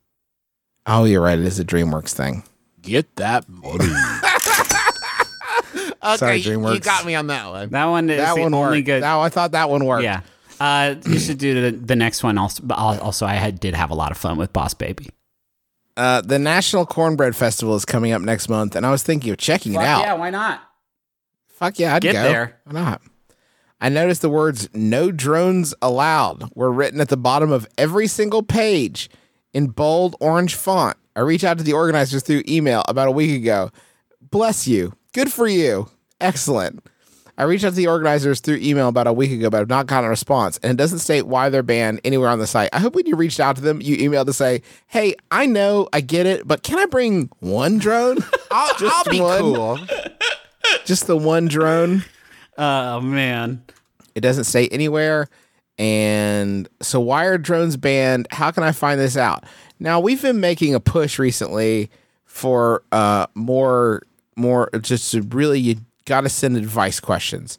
Oh, you're right. It is a DreamWorks thing. Get that money. Okay, Sorry, you- You got me on that one. That one is that one only worked. good. Now I thought that one worked. Yeah. Uh, you should do the, the next one also. But also, I had, did have a lot of fun with Boss Baby. Uh, the National Cornbread Festival is coming up next month, and I was thinking of checking it out. yeah, why not? Fuck yeah, I'd Get go. there. Why not? I noticed the words "No drones allowed" were written at the bottom of every single page in bold orange font. I reached out to the organizers through email about a week ago. Bless you. Good for you. Excellent. I reached out to the organizers through email about a week ago, but I've not gotten a response, and it doesn't state why they're banned anywhere on the site. I hope when you reached out to them, you emailed to say, "Hey, I know, I get it, but can I bring one drone? I'll, Just I'll be one. cool. Just the one drone." Oh man. It doesn't state anywhere. And so, why are drones banned? How can I find this out? Now, we've been making a push recently for uh, more, more just really, you got to send advice questions.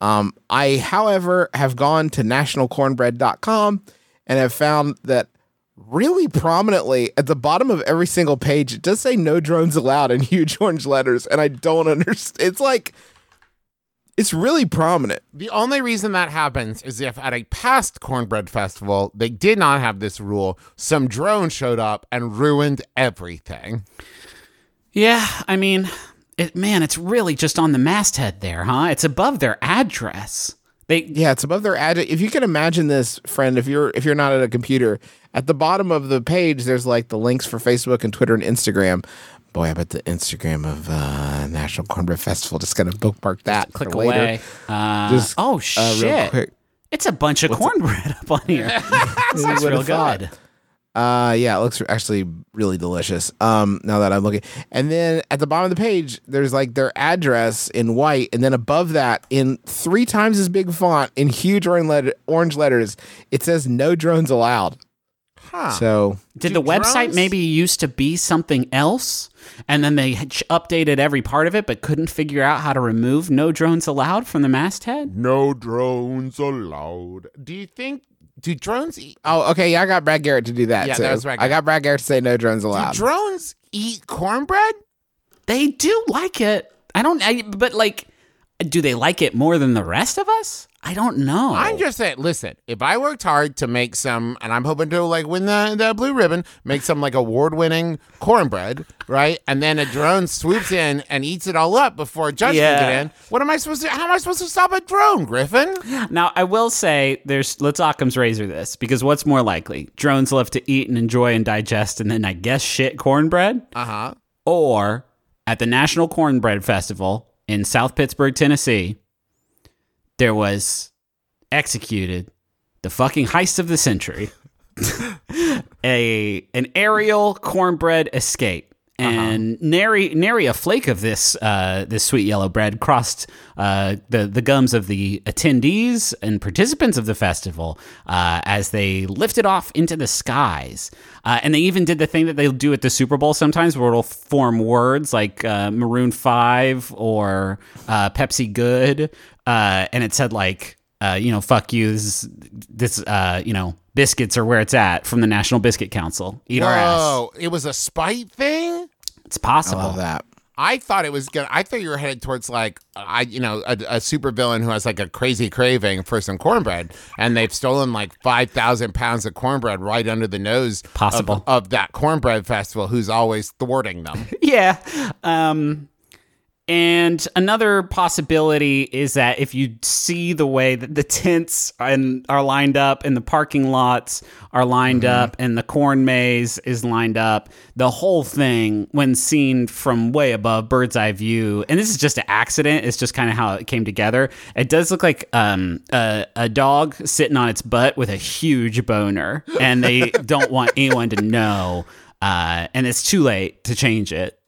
Um, I, however, have gone to nationalcornbread.com and have found that really prominently at the bottom of every single page it does say no drones allowed in huge orange letters and I don't understand. It's like it's really prominent. The only reason that happens is if at a past cornbread festival they did not have this rule, some drone showed up and ruined everything. Yeah, I mean, it, man, it's really just on the masthead there, huh? It's above their address. They Yeah, it's above their address. If you can imagine this, friend, if you're if you're not at a computer, at the bottom of the page there's like the links for Facebook and Twitter and Instagram. Boy, I bet the Instagram of uh, National Cornbread Festival just gonna bookmark that. click for later. away. Uh, Just, oh Uh, shit! quick. It's a bunch of cornbread up on here. That's real thought? Good. Uh, yeah, it looks actually really delicious. Um, now that I'm looking, and then at the bottom of the page, there's like their address in white, and then above that, in three times as big font in huge orange, letter, orange letters, it says "No drones allowed." Huh. So Did Do the website maybe used to be something else, and then they updated every part of it, but couldn't figure out how to remove "No drones allowed" from the masthead? no drones allowed. Do you think do drones eat Oh, okay. Yeah, I got Brad Garrett to do that. Yeah, too. that was Brad Garrett. I got Brad Garrett to say no drones allowed. do drones eat cornbread? They do like it. I don't. I, but like, do they like it more than the rest of us? I don't know. I'm just saying, listen, if I worked hard to make some, and I'm hoping to like win the, the blue ribbon, make some like award winning cornbread, right? And then a drone swoops in and eats it all up before a judge Yeah. can get in. What am I supposed to, how am I supposed to stop a drone, Griffin? Now, I will say there's let's Occam's razor this because what's more likely? Drones love to eat and enjoy and digest and then I guess shit cornbread? Uh huh. Or at the National Cornbread Festival in South Pittsburg, Tennessee, there was executed the fucking heist of the century. a an aerial cornbread escape. And nary nary a flake of this uh, this sweet yellow bread crossed uh, the the gums of the attendees and participants of the festival uh, as they lifted off into the skies. Uh, and they even did the thing that they'll do at the Super Bowl sometimes, where it'll form words like uh, Maroon Five or uh, Pepsi Good, uh, and it said like uh, you know, fuck you. This, is- this uh, you know, biscuits are where it's at from the National Biscuit Council. Eat our ass. Whoa, it was a spite thing? It's I possible. love that. I thought it was gonna. I thought you were headed towards like I, you know, a, a super villain who has like a crazy craving for some cornbread, and they've stolen like five thousand pounds of cornbread right under the nose of- Possible. of, that cornbread festival, who's always thwarting them. yeah. Um, and another possibility is that if you see the way that the tents and are lined up and the parking lots are lined up and the corn maze is lined up, the whole thing, when seen from way above bird's eye view, and this is just an accident, it's just kind of how it came together. It does look like um, a, a dog sitting on its butt with a huge boner, and they don't want anyone to know. Uh, and it's too late to change it.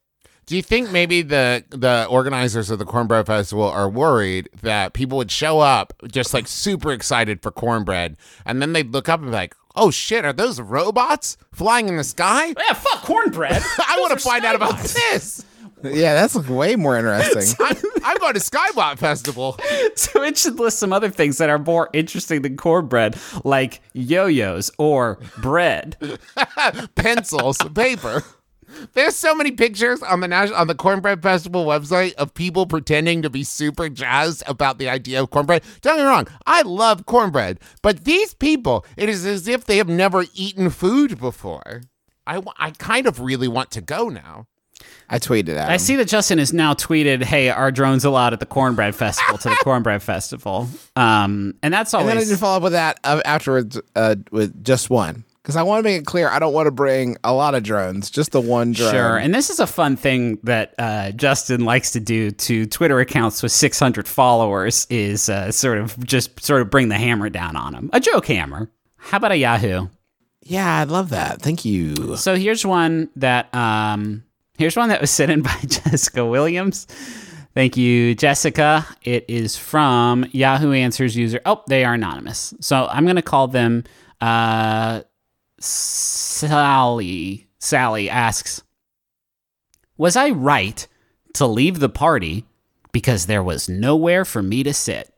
Do you think maybe the the organizers of the cornbread festival are worried that people would show up just like super excited for cornbread, and then they'd look up and be like, "Oh shit, are those robots flying in the sky?" Yeah, fuck cornbread. I want to find out about this. Yeah, that's way more interesting. I'm, I'm going to Skybot Festival. so it should list some other things that are more interesting than cornbread, like yo-yos or bread. pencils, paper. There's so many pictures on the national on the Cornbread Festival website of people pretending to be super jazzed about the idea of cornbread. Don't get me wrong, I love cornbread, but these people, it is as if they have never eaten food before. I, I kind of really want to go now. I tweeted at I see that Justin has now tweeted, "Hey, are drones allowed at the cornbread festival?" to the cornbread festival, um, and that's all. And then I always did follow up with that uh, afterwards uh, with just one because I want to make it clear I don't want to bring a lot of drones, just the one drone. Sure. And this is a fun thing that uh, Justin likes to do to Twitter accounts with 600 followers is uh, sort of just sort of bring the hammer down on them. A joke hammer. How about a Yahoo? Yeah, I'd love that. Thank you. So here's one that um, here's one that was sent in by Jessica Williams. Thank you, Jessica. It is from Yahoo Answers user. Oh, they are anonymous. So I'm going to call them uh, Sally. Sally asks, Was I right to leave the party because there was nowhere for me to sit?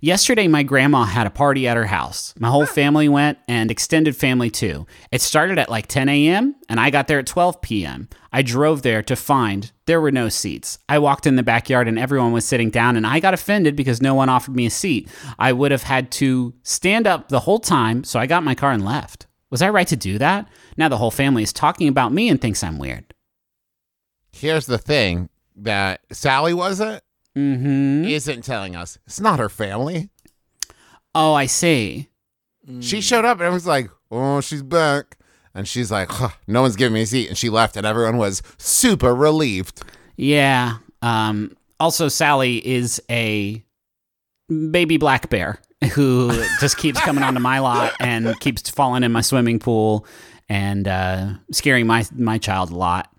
Yesterday, my grandma had a party at her house. My whole family went and extended family too. It started at like 10 a.m., and I got there at 12 p.m. I drove there to find there were no seats. I walked in the backyard and everyone was sitting down, and I got offended because no one offered me a seat. I would have had to stand up the whole time, so I got my car and left. Was I right to do that? Now the whole family is talking about me and thinks I'm weird. Here's the thing that Sally wasn't Mm-hmm. isn't telling us. It's not her family. Oh, I see. She showed up and everyone's like, "Oh, she's back," and she's like, huh, "No one's giving me a seat," and she left, and everyone was super relieved. Yeah. Um, also, Sally is a baby black bear who just keeps coming onto my lot and keeps falling in my swimming pool and uh, scaring my my child a lot.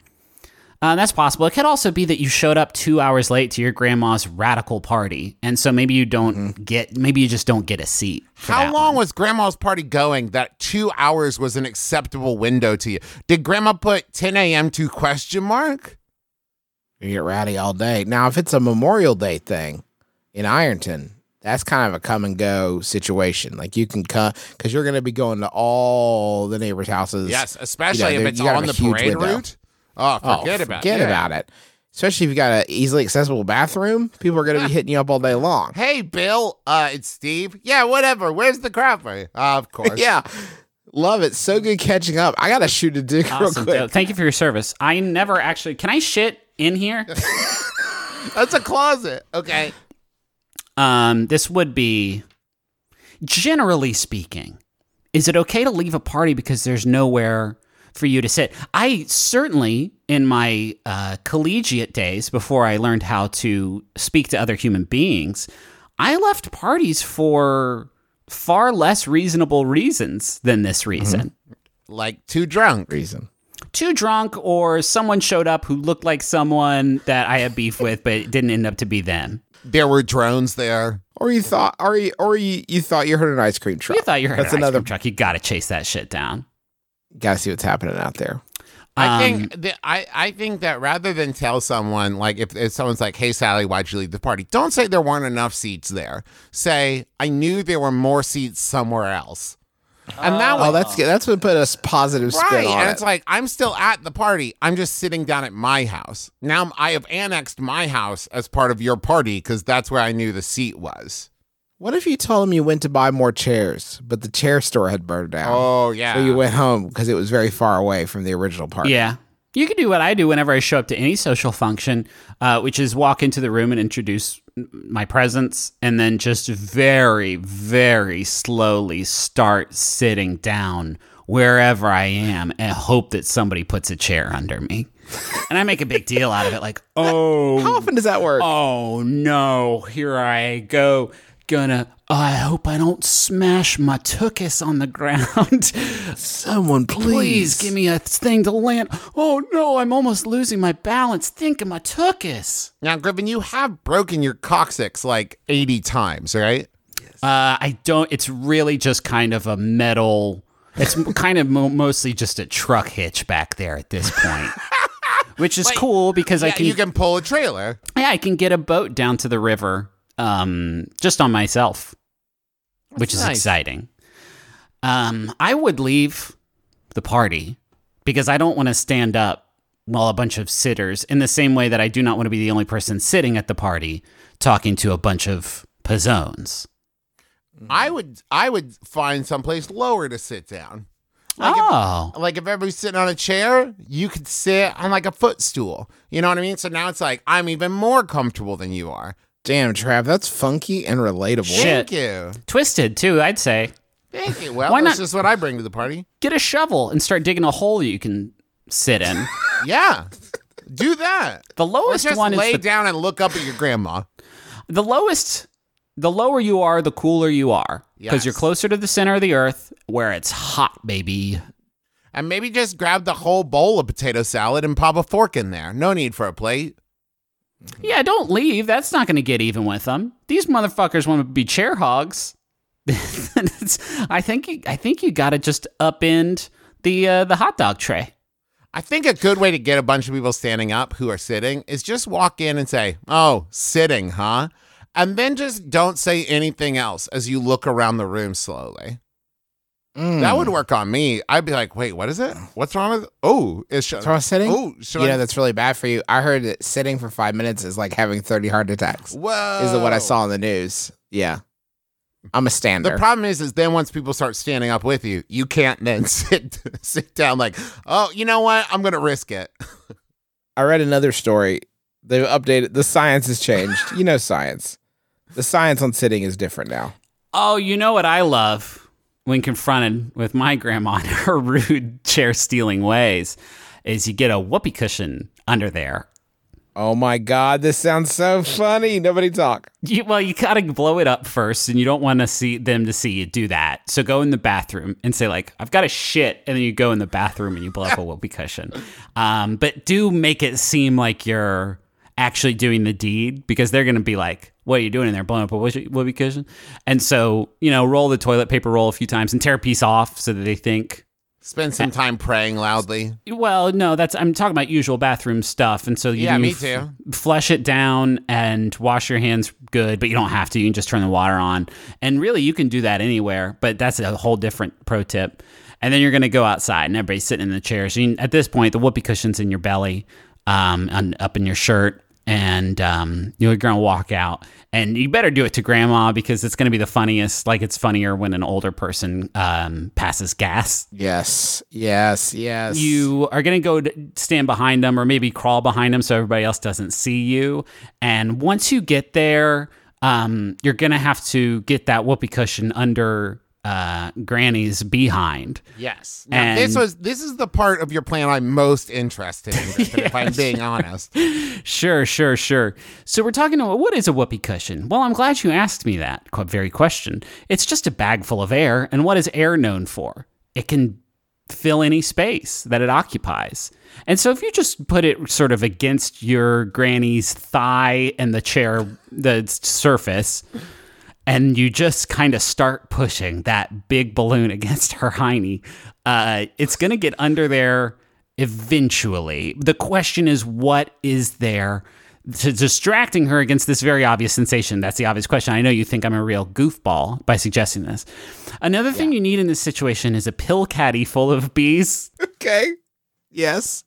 Uh, that's possible. It could also be that you showed up two hours late to your grandma's radical party, and so maybe you don't get, maybe you just don't get a seat. How long one. was Grandma's party going that two hours was an acceptable window to you? Did Grandma put 10 a.m. to question mark? You get rowdy all day. Now, if it's a Memorial Day thing in Ironton, that's kind of a come and go situation. Like you can come because you're going to be going to all the neighbors' houses. Yes, especially You know, if it's on the have a parade window. route. Oh, Oh, forget about forget it. about it. Especially if you got an easily accessible bathroom, people are going to be hitting you up all day long. Hey, Bill. Uh, it's Steve. Yeah, whatever. Where's the crap for you? Uh, of course. yeah, love it. So good catching up. I got to shoot a dick real Awesome. quick. Thank you for your service. I never actually. Can I shit in here? That's a closet. Okay. Um, this would be, generally speaking, is it okay to leave a party because there's nowhere for you to sit? I certainly, in my uh, collegiate days, before I learned how to speak to other human beings, I left parties for far less reasonable reasons than this reason. Like too drunk. Reason. Too drunk, or someone showed up who looked like someone that I had beef with, but it didn't end up to be them. There were drones there. Or you thought, or you, or you, you thought you heard an ice cream truck. You thought you heard That's an another. ice cream truck. You got to chase that shit down. Got to see what's happening out there. I Um, think that I, I think that rather than tell someone like if, if someone's like, "Hey Sally, why'd you leave the party?" Don't say there weren't enough seats there. Say, "I knew there were more seats somewhere else." And that Oh, way, that's good. That's what put a s- positive spin right. on And it. it's like I'm still at the party. I'm just sitting down at my house. Now I have annexed my house as part of your party because that's where I knew the seat was. What if you told him you went to buy more chairs, but the chair store had burned down? Oh yeah. So you went home because it was very far away from the original party. Yeah. You can do what I do whenever I show up to any social function, uh, which is walk into the room and introduce my presence, and then just very, very slowly start sitting down wherever I am and hope that somebody puts a chair under me. And I make a big deal out of it, like, oh, How often does that work? Oh no, here I go. Gonna, I hope I don't smash my tuchus on the ground. Someone Please give me a thing to land. Oh no, I'm almost losing my balance. Think of my tuchus. now, Griffin, you have broken your coccyx like 80 times, right? Uh, I don't, it's really just kind of a metal, it's kind of mo- mostly just a truck hitch back there at this point. Which is cool because I can, you can pull a trailer. yeah, I can get a boat down to the river, um, just on myself, which is nice. exciting. Um, I would leave the party because I don't want to stand up while a bunch of sitters, in the same way that I do not want to be the only person sitting at the party talking to a bunch of P'Zones. I would I would find someplace lower to sit down. Like if- oh, like if everybody's sitting on a chair, you could sit on like a footstool. You know what I mean? So now it's like I'm even more comfortable than you are. Damn, Trav, that's funky and relatable. Shit. Thank you. twisted too. I'd say Thank you. Well, Why that's not- just what I bring to the party. get a shovel and start digging a hole you can sit in. Yeah. Do that. The Or lowest just one is lay the down and look up at your grandma. the lowest the lower you are the cooler you are because you're Yes. closer to the center of the earth where it's hot baby And maybe just grab the whole bowl of potato salad and pop a fork in there. No need for a plate. Yeah don't leave that's not going to get even with them these motherfuckers want to be chair hogs i think you, i think you got to just upend the uh, the hot dog tray I think a good way to get a bunch of people standing up who are sitting is just walk in and say, "Oh, sitting, huh?" and then just don't say anything else as you look around the room slowly. Mm. That would work on me. I'd be like, "Wait, what is it? What's wrong with? Oh, it's What's wrong with sitting? Oh, should you I? know that's really bad for you. I heard that sitting for five minutes is like having thirty heart attacks. Whoa, Is what I saw in the news. Yeah, I'm a stander. The problem is, is then once people start standing up with you, you can't then sit sit down like, oh, you know what? I'm gonna risk it. I read another story. They've updated. The science has changed. you know, science. The science on sitting is different now. Oh, you know what I love when confronted with my grandma and her rude chair stealing ways is you get a whoopee cushion under there. Oh my god, this sounds so funny. Nobody talk. You, well, you gotta blow it up first, and you don't want to see them to see you do that. So go in the bathroom and say like, "I've got a shit," and then you go in the bathroom and you blow up a whoopee cushion. Um, but do make it seem like you're actually doing the deed because they're gonna be like, "What are you doing in there, blowing up a whoopee cushion?" And so you know, roll the toilet paper roll a few times and tear a piece off so that they think Spend some time praying loudly. well, no, that's I'm talking about usual bathroom stuff, and so you Yeah, me f- too. Flush it down and wash your hands good, but you don't have to. You can just turn the water on, and really you can do that anywhere. But that's a whole different pro tip. And then you're going to go outside, and everybody's sitting in the chairs. You, at this point, the whoopee cushion's in your belly, um, and up in your shirt, and um, you're going to walk out. And you better do it to grandma because it's going to be the funniest. Like it's funnier when an older person um, passes gas Yes, yes, yes. you are going to go stand behind them or maybe crawl behind them so everybody else doesn't see you. And once you get there, um, you're going to have to get that whoopee cushion under uh, Granny's behind. Yes. Now, this was this is the part of your plan I'm most interested in, Griffin, if I'm being honest. Sure, sure, sure. So we're talking about what is a whoopee cushion? Well, I'm glad you asked me that very question. It's just a bag full of air, and what is air known for? It can fill any space that it occupies. And so if you just put it sort of against your granny's thigh and the chair, the surface, and you just kind of start pushing that big balloon against her hiney, uh, it's going to get under there eventually. The question is, what is there to distracting her against this very obvious sensation? That's the obvious question. I know you think I'm a real goofball by suggesting this. Another thing you need in this situation is a pill caddy full of bees. okay. Yes.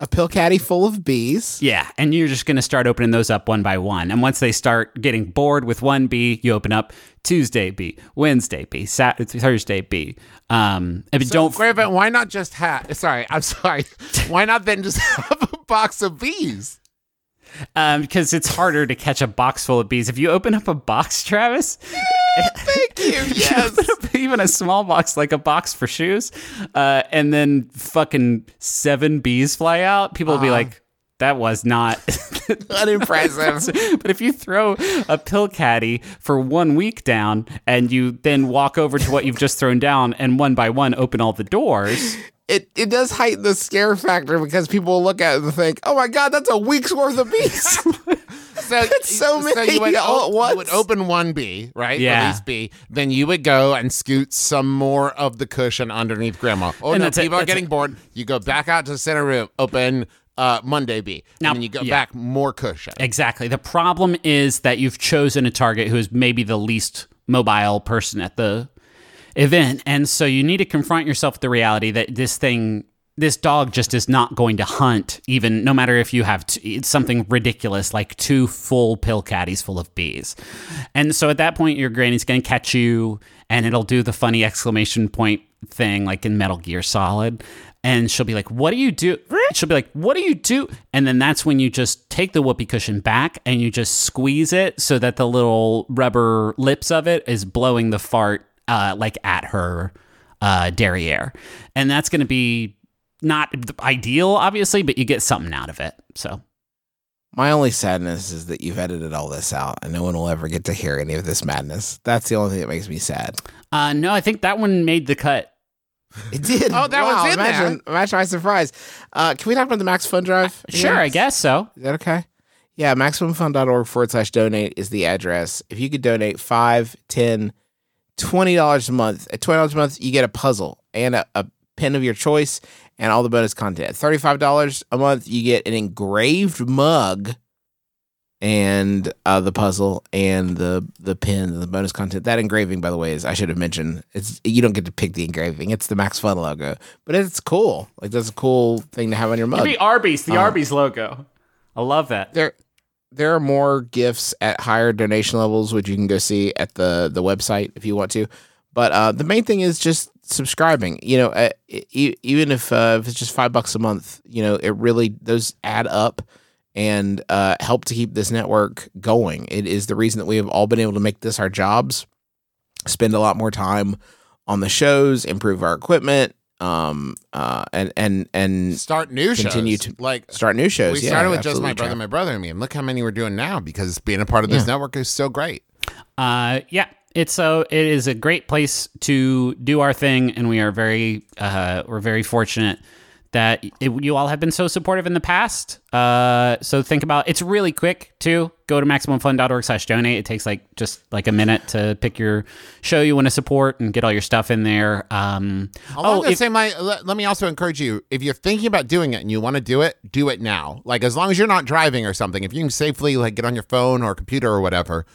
A pill caddy full of bees. Yeah, and you're just going to start opening those up one by one. And once they start getting bored with one bee, you open up Tuesday bee, Wednesday bee, Sat- Thursday bee. Um, and So, don't Griffin, why not just have? Sorry, I'm sorry. Why not then just have a box of bees? Um, because it's harder to catch a box full of bees. If you open up a box, Travis, Thank you. Yes. up even a small box like a box for shoes, uh, and then fucking seven bees fly out, people will be like, "That was not." Unimpressive. but if you throw a pill caddy for one week down and you then walk over to what you've just thrown down and one by one open all the doors, it it does heighten the scare factor because people will look at it and think, "Oh my god, that's a week's worth of bees." So, so many you would, all o- at once. you would open one bee, right? Yeah. Release bee. Then you would go and scoot some more of the cushion underneath grandma. Oh And no, that's it, people are getting it. bored. You go back out to the center room, open uh, Monday bee, Now- and then you go yeah. back more cushion. Exactly. The problem is that you've chosen a target who is maybe the least mobile person at the event. And so you need to confront yourself with the reality that this thing, this dog just is not going to hunt, even no matter if you have t- it's something ridiculous like two full pill caddies full of bees. And so at that point, your granny's going to catch you and it'll do the funny exclamation point thing like in Metal Gear Solid. And she'll be like, What do you do? She'll be like, What do you do? And then that's when you just take the whoopee cushion back and you just squeeze it so that the little rubber lips of it is blowing the fart uh, like at her uh, derriere. And that's going to be not ideal, obviously, but you get something out of it. So My only sadness is that you've edited all this out and no one will ever get to hear any of this madness. That's the only thing that makes me sad. uh, no, I think that one made the cut. It did. Oh, that Wow, was in imagine, Imagine my surprise. Uh, can we talk about the Max Fun Drive? Sure, I guess so. Is that okay? Yeah, MaximumFun.org forward slash donate is the address. If you could donate five, ten, twenty dollars a month, at twenty dollars a month, you get a puzzle and a, a pen of your choice and all the bonus content. At thirty-five dollars a month, you get an engraved mug and uh, the puzzle and the the pin and the bonus content. That engraving, by the way, is I should have mentioned. It's you don't get to pick the engraving. It's the Max Fun logo, but it's cool. Like that's a cool thing to have on your mug. Maybe Arby's, the Uh, Arby's logo. I love that. there there are more gifts at higher donation levels which you can go see at the the website if you want to. But uh the main thing is just subscribing you know uh, even if uh, if it's just five bucks a month you know it really those add up and uh help to keep this network going. It is the reason that we have all been able to make this our jobs spend a lot more time on the shows improve our equipment um uh and and and Start new Continue shows. to- like start new shows we Yeah, started with just my brother, Trav. my brother, and me, and look how many we're doing now because being a part of this Yeah. network is so great. Uh, yeah, it's so it is a great place to do our thing, and we are very uh, we're very fortunate that it, you all have been so supportive in the past. Uh, so think about it's really quick too. Go to maximumfun.org slash donate. It takes like just like a minute to pick your show you want to support and get all your stuff in there. Um, oh, if- same line, let, let me also encourage you if you're thinking about doing it and you want to do it, do it now. Like as long as you're not driving or something, if you can safely like get on your phone or computer or whatever,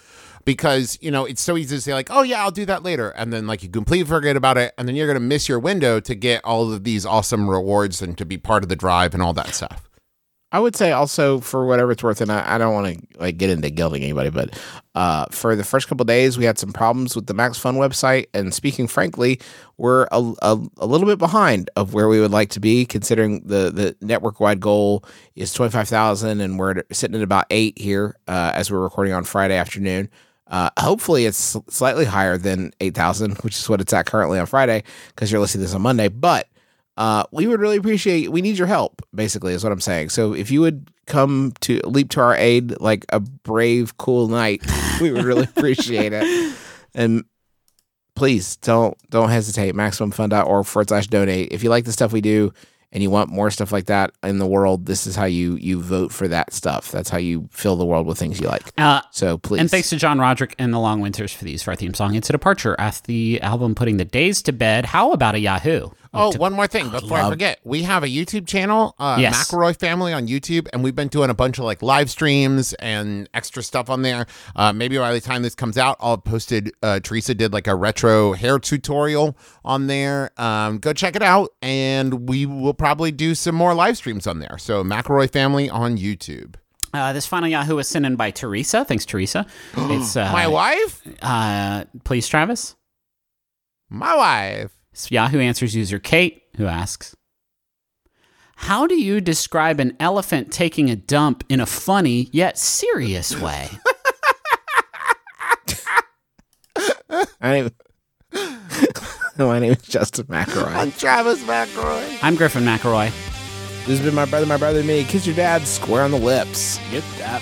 because you know it's so easy to say like, oh yeah, I'll do that later, and then like you completely forget about it, and then you're gonna miss your window to get all of these awesome rewards and to be part of the drive and all that stuff. I would say also for whatever it's worth, and I, I don't want to like get into guilting anybody, but uh, for the first couple days, we had some problems with the Max Fun website. And speaking frankly, we're a, a, a little bit behind of where we would like to be, considering the the network wide goal is twenty five thousand, and we're sitting at about eight here uh, as we're recording on Friday afternoon. Uh, hopefully, it's slightly higher than eight thousand, which is what it's at currently on Friday, because you're listening to this on Monday. But uh, we would really appreciate. We need your help. Basically, is what I'm saying. So if you would come to leap to our aid like a brave, cool knight, we would really appreciate it. And please don't don't hesitate. MaximumFun.org forward slash donate. If you like the stuff we do and you want more stuff like that in the world, this is how you you vote for that stuff. That's how you fill the world with things you like. uh, So please. And thanks to John Roderick and the Long Winters for these for our theme song. It's a departure after the album putting the days to bed. How about a Yahoo? Oh, one more thing before I forget. We have a YouTube channel, uh, Yes. McElroy Family on YouTube, and we've been doing a bunch of like live streams and extra stuff on there. Uh, maybe by the time this comes out, I'll have posted. Uh, Teresa did like a retro hair tutorial on there. Um, go check it out, and we will probably do some more live streams on there. So McElroy Family on YouTube. Uh, this final Yahoo was sent in by Teresa. Thanks, Teresa. it's uh, My wife, Uh, please, Travis. my wife. It's Yahoo Answers user Kate, who asks, "How do you describe an elephant taking a dump in a funny yet serious way?" My name, my name is Justin McElroy. I'm Travis McElroy. I'm Griffin McElroy. This has been my brother, my brother, and me. Kiss your dad square on the lips. Get that